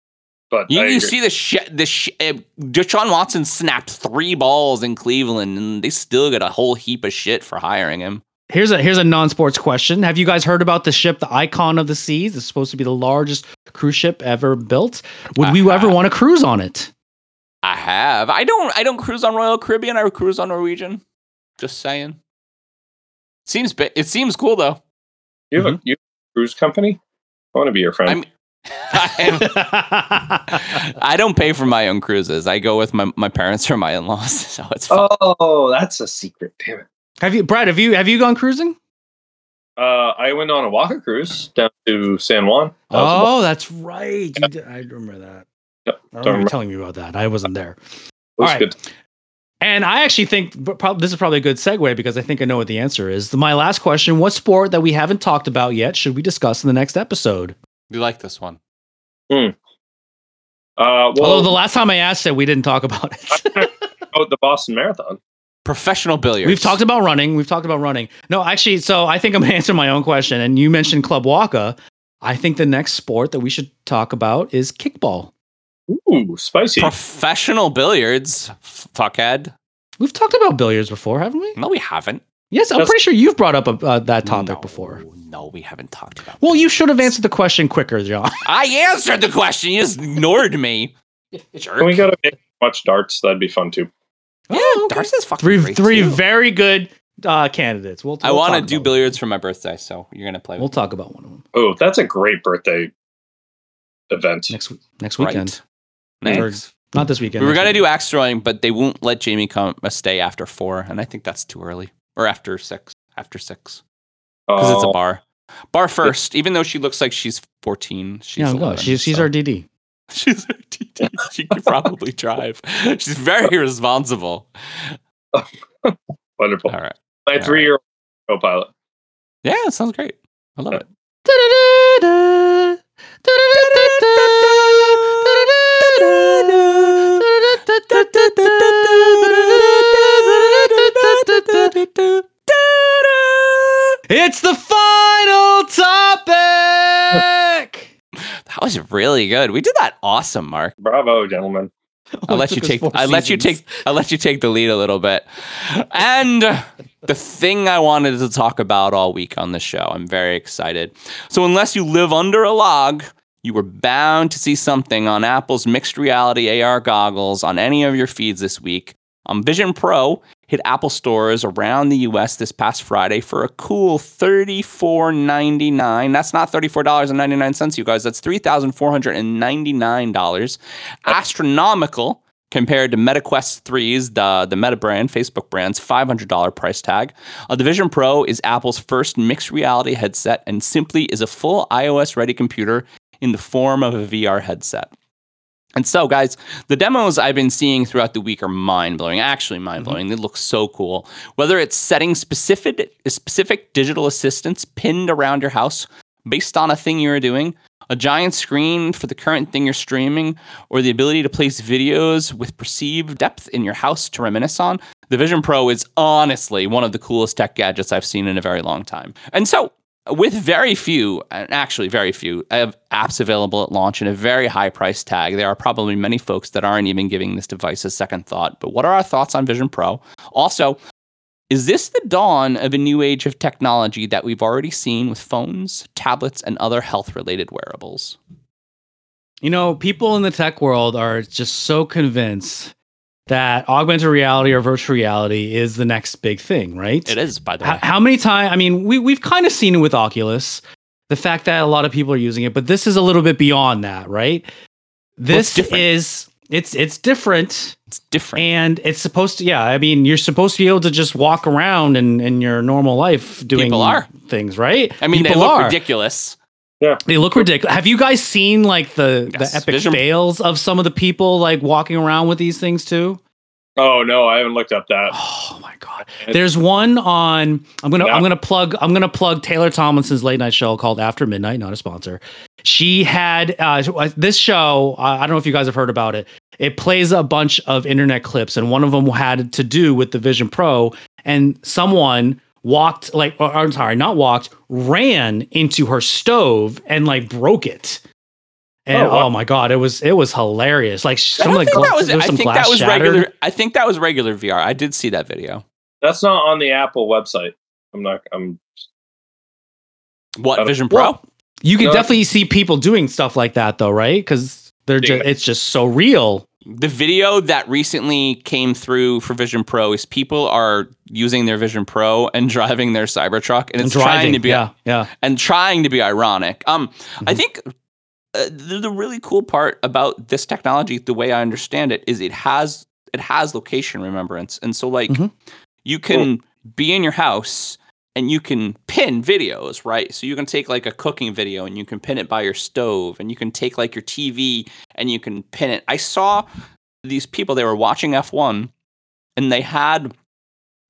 Speaker 3: but
Speaker 2: You, you see the shit. The sh- uh, Deshaun Watson snapped three balls in Cleveland, and they still get a whole heap of shit for hiring him.
Speaker 1: Here's a here's a non-sports question. Have you guys heard about the ship, the Icon of the Seas? It's supposed to be the largest cruise ship ever built. Would we
Speaker 2: Uh-huh.
Speaker 1: ever want to cruise on it?
Speaker 2: I have. I don't. I don't cruise on Royal Caribbean. I cruise on Norwegian. Just saying. Seems. bi- It seems cool though.
Speaker 3: You have a you have a cruise company? I want to be your friend.
Speaker 2: I'm. I, I don't pay for my own cruises. I go with my, my parents or my in laws, so it's fine.
Speaker 3: oh, that's a secret. Damn it.
Speaker 1: have you, Brad? Have you have you gone cruising?
Speaker 3: Uh, I went on a Waka cruise down to San Juan. That
Speaker 1: Oh, that's right. You did, I remember that.
Speaker 3: Yep,
Speaker 1: I
Speaker 3: don't
Speaker 1: remember
Speaker 3: remember.
Speaker 1: telling me about that. I wasn't there.
Speaker 3: It was
Speaker 1: All right.
Speaker 3: good.
Speaker 1: And I actually think this is probably a good segue because I think I know what the answer is. My last question: What sport that we haven't talked about yet should we discuss in the next episode?
Speaker 2: You like this one? Hmm.
Speaker 3: Uh, well,
Speaker 1: Although the last time I asked it, we didn't talk about it.
Speaker 3: oh, the Boston Marathon.
Speaker 2: Professional billiards.
Speaker 1: We've talked about running. We've talked about running. No, actually, so I think I'm going to answer my own question. And you mentioned Club Waka. I think the next sport that we should talk about is kickball.
Speaker 3: Ooh, spicy.
Speaker 2: professional billiards. f- Fuckhead.
Speaker 1: We've talked about billiards before, haven't we?
Speaker 2: No, we haven't.
Speaker 1: Yes, I'm
Speaker 3: That's-
Speaker 1: pretty sure you've brought up uh, that topic
Speaker 2: No,
Speaker 1: before.
Speaker 2: No, we haven't talked about.
Speaker 1: Well, you should have answered the question quicker, John.
Speaker 2: I answered the question. You just ignored me. Jerk.
Speaker 3: Can we go to watch darts? That'd be fun too.
Speaker 2: Yeah,
Speaker 1: Oh, okay.
Speaker 2: darts is fucking
Speaker 1: Three,
Speaker 2: great,
Speaker 1: three
Speaker 2: too.
Speaker 1: very good uh, candidates. We'll.
Speaker 2: I
Speaker 1: we'll
Speaker 2: want to
Speaker 1: talk
Speaker 2: do
Speaker 1: about
Speaker 2: billiards for my birthday, so you're gonna play
Speaker 1: One. We'll
Speaker 2: with
Speaker 1: talk about one of them
Speaker 3: Oh, that's a great birthday event.
Speaker 1: next next
Speaker 2: Right.
Speaker 1: weekend.
Speaker 2: Next.
Speaker 1: Not this weekend.
Speaker 2: We were gonna
Speaker 1: weekend.
Speaker 2: do axe throwing, but they won't let Jamie come uh, stay after four, and I think that's too early. Or after six. After six, because it's a
Speaker 3: Oh,
Speaker 2: bar. Bar first, even though she looks like she's 14. She's
Speaker 1: Yeah,
Speaker 2: 11,
Speaker 1: She's she's
Speaker 2: so-
Speaker 1: our DD.
Speaker 2: She's our TT. She could probably drive. She's very responsible.
Speaker 3: wonderful.
Speaker 2: All right.
Speaker 3: My
Speaker 2: all
Speaker 3: three year old co-pilot.
Speaker 2: Yeah, it sounds great. I love it.
Speaker 1: It's the final topic.
Speaker 2: That was really good. We did that awesome, Mark.
Speaker 3: Bravo, gentlemen.
Speaker 2: I'll let you take I let you take I let you take the lead a little bit. And the thing I wanted to talk about all week on the show. I'm very excited. So unless you live under a log, you were bound to see something on Apple's mixed reality AR goggles on any of your feeds this week. On Vision Pro hit Apple stores around the US this past Friday for a cool $34.99. That's not $34.99, you guys. That's $3,499. Astronomical compared to MetaQuest 3's, the, the Meta brand, Facebook brand's $500 price tag. Uh, the Vision Pro is Apple's first mixed reality headset and simply is a full iOS ready computer in the form of a VR headset. And so, guys, the demos I've been seeing throughout the week are mind blowing. Actually, mm-hmm. mind blowing. They look so cool. Whether it's setting specific specific digital assistants pinned around your house based on a thing you're doing, a giant screen for the current thing you're streaming, or the ability to place videos with perceived depth in your house to reminisce on, the Vision Pro is honestly one of the coolest tech gadgets I've seen in a very long time. And so, with very few, actually very few, apps available at launch and a very high price tag, there are probably many folks that aren't even giving this device a second thought. But what are our thoughts on Vision Pro? Also, is this the dawn of a new age of technology that we've already seen with phones, tablets, and other health related wearables?
Speaker 1: You know, people in the tech world are just so convinced that augmented reality or virtual reality is the next big thing, right?
Speaker 2: It is, by the way.
Speaker 1: how many times? I mean, we we've kind of seen it with Oculus, the fact that a lot of people are using it, but this is a little bit beyond that, right? This
Speaker 2: different.
Speaker 1: is it's it's different,
Speaker 2: It's different.
Speaker 1: and it's supposed to. Yeah, I mean, you're supposed to be able to just walk around in in your normal life doing
Speaker 2: People are.
Speaker 1: things, right?
Speaker 2: I mean, they
Speaker 1: People
Speaker 2: look
Speaker 1: are.
Speaker 2: ridiculous.
Speaker 1: They look ridiculous. Have you guys seen like the
Speaker 2: Yes,
Speaker 1: the epic
Speaker 2: Vision-
Speaker 1: fails of some of the people like walking around with these things too?
Speaker 3: Oh no, I haven't looked up that.
Speaker 1: Oh my god. There's one on I'm going to I'm going to plug I'm going to plug Taylor Tomlinson's late night show called After Midnight, not a sponsor. She had uh, this show, I don't know if you guys have heard about it. It plays a bunch of internet clips and one of them had to do with the Vision Pro and someone walked like or, I'm sorry, not walked, ran into her stove and like broke it. And
Speaker 3: Oh,
Speaker 1: oh, my god, it was it was hilarious. Like
Speaker 2: I
Speaker 1: some
Speaker 2: don't
Speaker 1: of the
Speaker 2: think
Speaker 1: gla-
Speaker 2: that was.
Speaker 1: there
Speaker 2: I
Speaker 1: some
Speaker 2: think that was
Speaker 1: shattered.
Speaker 2: regular. I think that was regular VR. I did see that video.
Speaker 3: That's not on the Apple website. I'm not. I'm.
Speaker 2: What Vision Pro?
Speaker 1: well, You can
Speaker 3: No,
Speaker 1: definitely see people doing stuff like that, though, right? Because they're
Speaker 3: Yeah.
Speaker 1: just it's just so real.
Speaker 2: The video that recently came through for Vision Pro is people are using their Vision Pro and driving their Cybertruck, and it's
Speaker 1: And
Speaker 2: trying to be
Speaker 1: yeah, yeah.
Speaker 2: and trying to be ironic. Um, I
Speaker 1: Mhm.
Speaker 2: think uh, the, the really cool part about this technology, the way I understand it, is it has it has location remembrance, and so like
Speaker 1: Mhm.
Speaker 2: you can be in your house and you can pin videos, right? So you can take like a cooking video and you can pin it by your stove, and you can take like your TV and you can pin it. I saw these people they were watching F1 and they had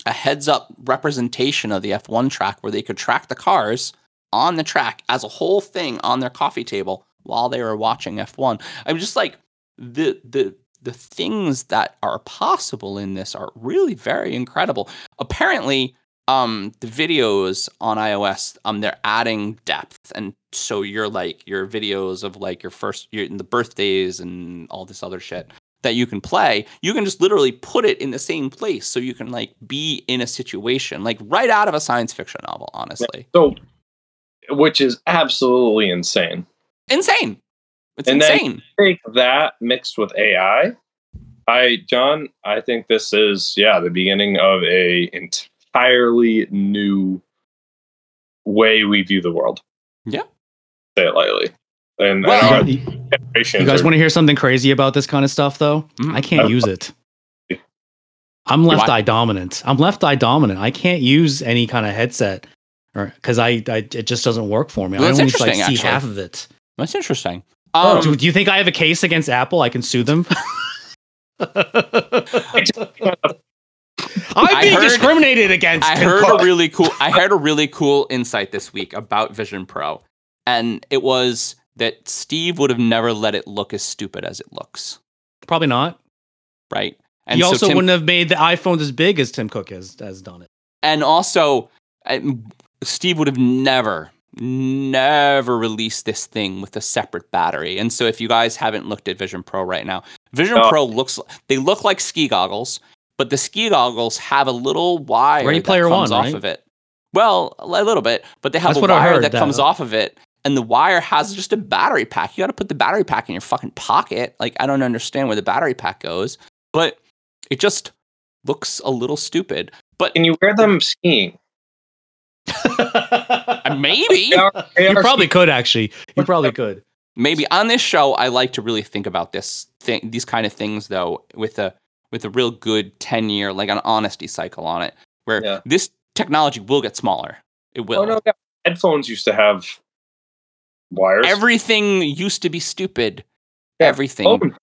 Speaker 2: a heads up representation of the F1 track where they could track the cars on the track as a whole thing on their coffee table while they were watching F1. I'm just like the the the things that are possible in this are really very incredible. Apparently, um the videos on iOS um they're adding depth and so you're like your videos of like your first your in the birthdays and all this other shit that you can play, you can just literally put it in the same place so you can like be in a situation like right out of a science fiction novel, honestly.
Speaker 3: So, which is absolutely insane.
Speaker 2: Insane. It's
Speaker 3: And
Speaker 2: insane.
Speaker 3: Take that mixed with AI. I, John, I think this is yeah the beginning of a entirely new way we view the world.
Speaker 2: Yeah.
Speaker 3: say it lightly. And,
Speaker 2: Well-
Speaker 3: and
Speaker 1: You, you guys
Speaker 3: are-
Speaker 1: want to hear something crazy about this kind of stuff, though?
Speaker 2: Mm.
Speaker 1: I can't
Speaker 3: Oh.
Speaker 1: use it. I'm left eye dominant. I'm left eye dominant. I can't use any kind of headset, or because I, I it just doesn't work for me.
Speaker 2: Well,
Speaker 1: I
Speaker 2: that's
Speaker 1: only like see
Speaker 2: actually.
Speaker 1: half of it.
Speaker 2: That's interesting.
Speaker 3: Oh,
Speaker 2: Um,
Speaker 1: do, do you think I have a case against Apple? I can sue them. I'm being
Speaker 2: heard-
Speaker 1: discriminated against.
Speaker 2: I
Speaker 1: in
Speaker 2: heard
Speaker 1: part.
Speaker 2: a really cool I heard a really cool insight this week about Vision Pro. And it was that Steve would have never let it look as stupid as it looks.
Speaker 1: Probably not.
Speaker 2: Right. And
Speaker 1: he
Speaker 2: so
Speaker 1: also
Speaker 2: Tim-
Speaker 1: wouldn't have made the iPhones as big as Tim Cook has has done it.
Speaker 2: and also um, Steve would have never, never released this thing with a separate battery. And so, if you guys haven't looked at Vision Pro right now, Vision
Speaker 3: No.
Speaker 2: Pro looks they look like ski goggles, but the ski goggles have a little wire
Speaker 1: Ready
Speaker 2: that comes
Speaker 1: One,
Speaker 2: off
Speaker 1: right?
Speaker 2: of it. Well, a little bit, but they have
Speaker 1: That's
Speaker 2: a
Speaker 1: what I
Speaker 2: wire
Speaker 1: heard,
Speaker 2: that
Speaker 1: that-
Speaker 2: comes off of it. And the wire has just a battery pack. You got to put the battery pack in your fucking pocket. Like, I don't understand where the battery pack goes, but it just looks a little stupid. But
Speaker 3: Can you wear them skiing?
Speaker 2: uh, maybe.
Speaker 3: They are- they
Speaker 1: you
Speaker 3: are
Speaker 1: probably could actually. You probably could.
Speaker 2: maybe on this show i like to really think about this thing these kind of things though with a with a real good 10 year like an honesty cycle on it where
Speaker 3: Yeah.
Speaker 2: this technology will get smaller it will
Speaker 3: Oh no, yeah. headphones used to have wires.
Speaker 2: everything used to be stupid
Speaker 3: Yeah.
Speaker 2: everything
Speaker 3: Phone-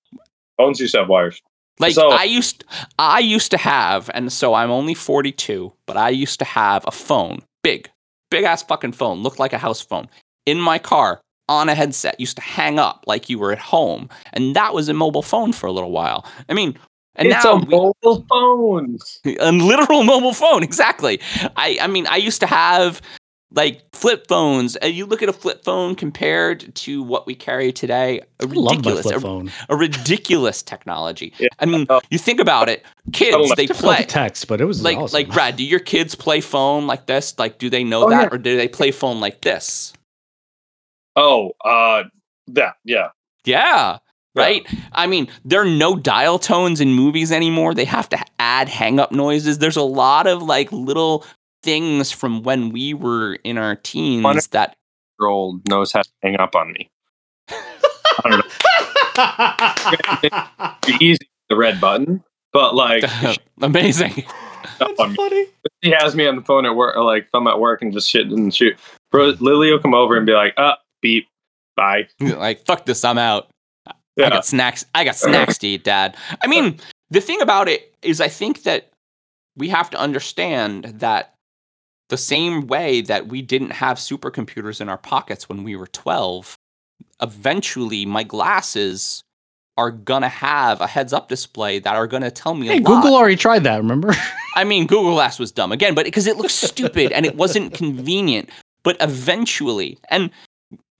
Speaker 3: phones used to have wires.
Speaker 2: like
Speaker 3: so-
Speaker 2: i used i used to have and so i'm only 42 but i used to have a phone big big ass fucking phone looked like a house phone in my car on a headset used to hang up like you were at home and that was a mobile phone for a little while i mean and
Speaker 3: it's
Speaker 2: now
Speaker 3: a
Speaker 2: we-
Speaker 3: mobile phone.
Speaker 2: a literal mobile phone exactly i i mean i used to have like flip phones and you look at a flip phone compared to what we carry today a
Speaker 1: I love my
Speaker 2: ridiculous
Speaker 1: flip
Speaker 2: a,
Speaker 1: phone.
Speaker 2: a ridiculous technology
Speaker 3: Yeah.
Speaker 2: i mean you think about it kids they play
Speaker 1: text, but it was
Speaker 2: like
Speaker 1: awesome.
Speaker 2: like brad do your kids play phone like this like do they know
Speaker 3: Oh,
Speaker 2: that
Speaker 3: yeah.
Speaker 2: or do they play phone like this
Speaker 3: Oh, uh, that yeah.
Speaker 2: yeah right i mean there are no dial tones in movies anymore they have to add hang up noises there's a lot of like little things from when we were in our teens
Speaker 3: Wonder-
Speaker 2: that
Speaker 3: Girl knows how to hang up on me. I don't know. It's easy the red button, but like
Speaker 2: amazing
Speaker 3: up on me.
Speaker 1: funny.
Speaker 3: he has me on the phone at work, or like if I'm at work and just shit and shoot. Bro, Lily will come over and be like, "Uh, beep, bye."
Speaker 2: like fuck this i'm out i got snacks i got snacks to eat dad i mean the thing about it is i think that we have to understand that the same way that we didn't have supercomputers in our pockets when we were 12 eventually my glasses are gonna have a heads up display that are gonna tell me
Speaker 1: Hey,
Speaker 2: a lot.
Speaker 1: Google already tried that. Remember?
Speaker 2: I mean, Google Glass was dumb again, but because it looks stupid and it wasn't convenient. But eventually, and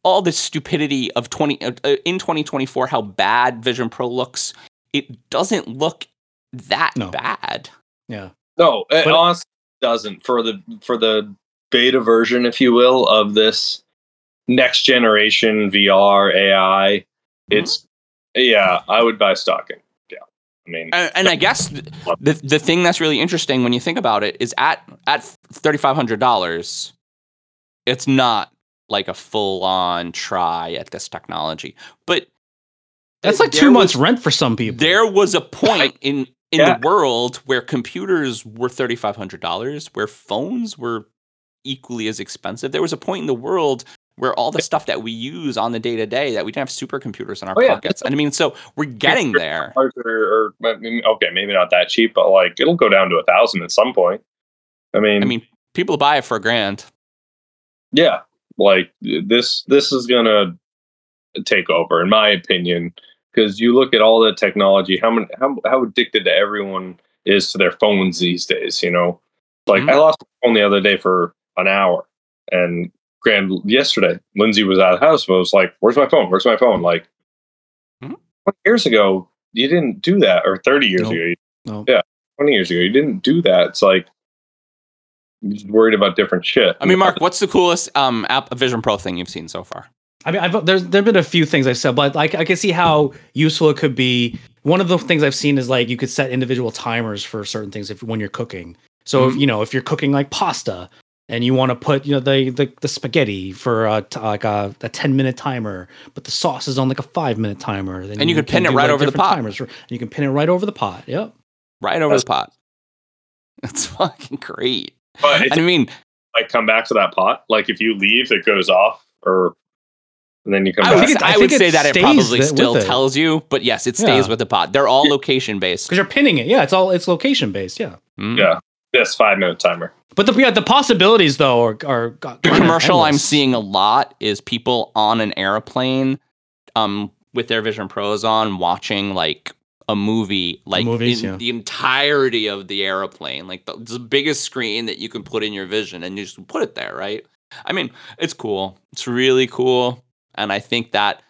Speaker 2: all this stupidity of twenty uh, uh, in twenty twenty four, how bad Vision Pro looks, it doesn't look that
Speaker 1: No.
Speaker 2: bad.
Speaker 1: yeah.
Speaker 3: no, it
Speaker 1: But-
Speaker 3: honestly doesn't for the for the beta version, if you will, of this next generation VR AI. It's yeah, I would buy stocking. Yeah. I mean,
Speaker 2: and, and I guess the the thing that's really interesting when you think about it is at at thirty five hundred dollars, it's not like a full on try at this technology, but
Speaker 1: That's like two
Speaker 2: was-
Speaker 1: months rent for some people.
Speaker 2: There was a point in in
Speaker 3: Yeah.
Speaker 2: the world where computers were thirty five hundred dollars, where phones were equally as expensive. There was a point in the world where all the stuff that we use on the day to day that we didn't have supercomputers in our
Speaker 3: Oh, yeah.
Speaker 2: pockets. And I mean, so we're getting there.
Speaker 3: Or, or, I okay, maybe not that cheap, but like it'll go down to a thousand at some point. I mean,
Speaker 2: I mean, people buy it for a grand.
Speaker 3: yeah, like this this is gonna take over, in my opinion, because you look at all the technology, how many how how addicted to everyone is to their phones these days. You know, like
Speaker 2: Mhm.
Speaker 3: I lost my phone the other day for an hour, and grand yesterday, Lindsay was out of house, but I was like, "Where's my phone? Where's my phone?" Like
Speaker 2: Mhm.
Speaker 3: twenty years ago, you didn't do that, or thirty years
Speaker 1: Nope.
Speaker 3: ago, you-
Speaker 1: Nope.
Speaker 3: yeah, twenty years ago, you didn't do that. It's like just worried about different shit.
Speaker 2: I mean, Mark, what's the coolest um app Vision Pro thing you've seen so far?
Speaker 1: I mean, I've, there's there've been a few things I've said, but like I can see how useful it could be. One of the things I've seen is like you could set individual timers for certain things if when you're cooking. So if
Speaker 2: Mhm.
Speaker 1: you know if you're cooking like pasta and you want to put you know the the, the spaghetti for a, t- like a, a 10 minute timer, but the sauce is on like a five minute timer, then
Speaker 2: And you could pin it right
Speaker 1: like,
Speaker 2: over the
Speaker 1: different
Speaker 2: pot.
Speaker 1: Timers. for- And you can pin it right over the pot. Yep.
Speaker 2: Right over
Speaker 3: That's-
Speaker 2: the pot. That's fucking great.
Speaker 3: But it's
Speaker 2: I mean,
Speaker 3: like come back to that pot. Like if you leave, it goes off, or and then you come
Speaker 2: I
Speaker 3: back.
Speaker 2: would,
Speaker 1: think it- I
Speaker 2: I would say that it probably
Speaker 1: th-
Speaker 2: still
Speaker 1: it.
Speaker 2: tells you, but yes, it stays
Speaker 1: Yeah.
Speaker 2: with the pot. They're all location based.
Speaker 1: Because you're pinning it. Yeah, it's all it's location based. Yeah.
Speaker 2: Mm.
Speaker 3: Yeah. this five minute timer.
Speaker 1: But the yeah the possibilities though are are
Speaker 2: The
Speaker 1: kinda
Speaker 2: commercial I'm seeing a lot is people on an airplane um with their Vision Pros on watching like a movie like
Speaker 1: movies,
Speaker 2: in
Speaker 1: yeah.
Speaker 2: the entirety of the airplane like the, the biggest screen that you can put in your vision and you just put it there right i mean it's cool it's really cool and i think that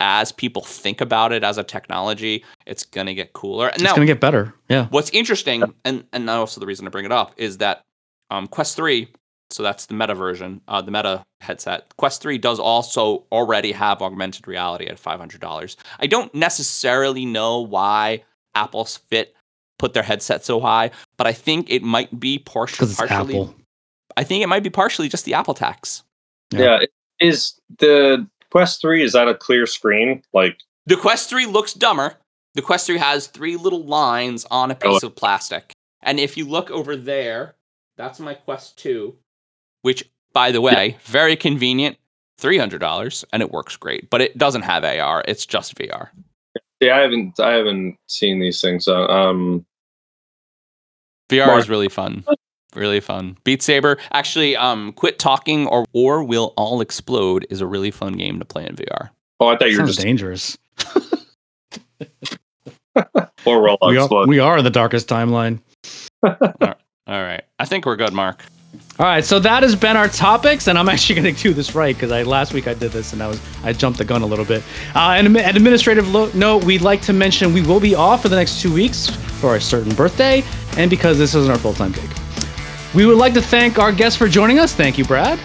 Speaker 2: as people think about it as a technology it's going to get cooler
Speaker 1: It's
Speaker 2: now
Speaker 1: gonna get better. Yeah.
Speaker 2: What's interesting, and and also the reason to bring it up is that um, Quest Three, so that's the Meta version, uh, the Meta headset. Quest Three does also already have augmented reality at five hundred dollars. I don't necessarily know why Apple's Fit put their headset so high, but I think it might be partially.
Speaker 1: Because it's
Speaker 2: partially
Speaker 1: Apple.
Speaker 2: I think it might be partially just the Apple tax.
Speaker 1: Yeah.
Speaker 3: Yeah. Is the Quest Three is that a clear screen? Like
Speaker 2: The Quest 3 looks dumber. The Quest 3 has three little lines on a piece of plastic. And if you look over there, that's my Quest 2, which, by the way, very convenient, $300, and it works great. But it doesn't have AR, it's just VR.
Speaker 3: yeah, I haven't I haven't seen these things. Um,
Speaker 2: VR
Speaker 3: Mark-
Speaker 2: is really fun. Really fun. Beat Saber. Actually, um, Quit Talking or Or We'll All Explode is a really fun game to play in VR.
Speaker 3: oh, I thought you were just
Speaker 1: dangerous.
Speaker 3: or roll
Speaker 1: We are,
Speaker 3: explode.
Speaker 1: we are in the darkest timeline.
Speaker 2: All right. I think we're good, Mark.
Speaker 1: All right, so that has been our topics, and I'm actually going to do this right because I last week I did this and I was I jumped the gun a little bit. Uh, and an administrative lo- note, we'd like to mention we will be off for the next two weeks for a certain birthday, and because this isn't our full time gig. We would like to thank our guests for joining us. Thank you, Brad.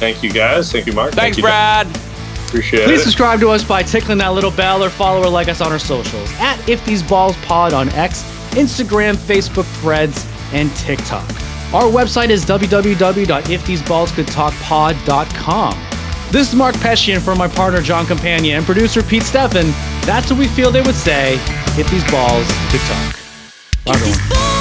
Speaker 3: Thank you guys. Thank you, Mark.
Speaker 2: Thanks,
Speaker 3: Thank you,
Speaker 2: Brad.
Speaker 3: Appreciate it.
Speaker 1: Please
Speaker 3: it.
Speaker 1: subscribe to us by tickling that little bell or follow or like us on our socials at If These Balls Pod on X, Instagram, Facebook, Threads, and TikTok. Our website is www.iftheseballscouldtalkpod.com. This is Mark Pescian for my partner John Campagna and producer Pete Steffen. That's what we feel they would say if these balls could talk. Everyone.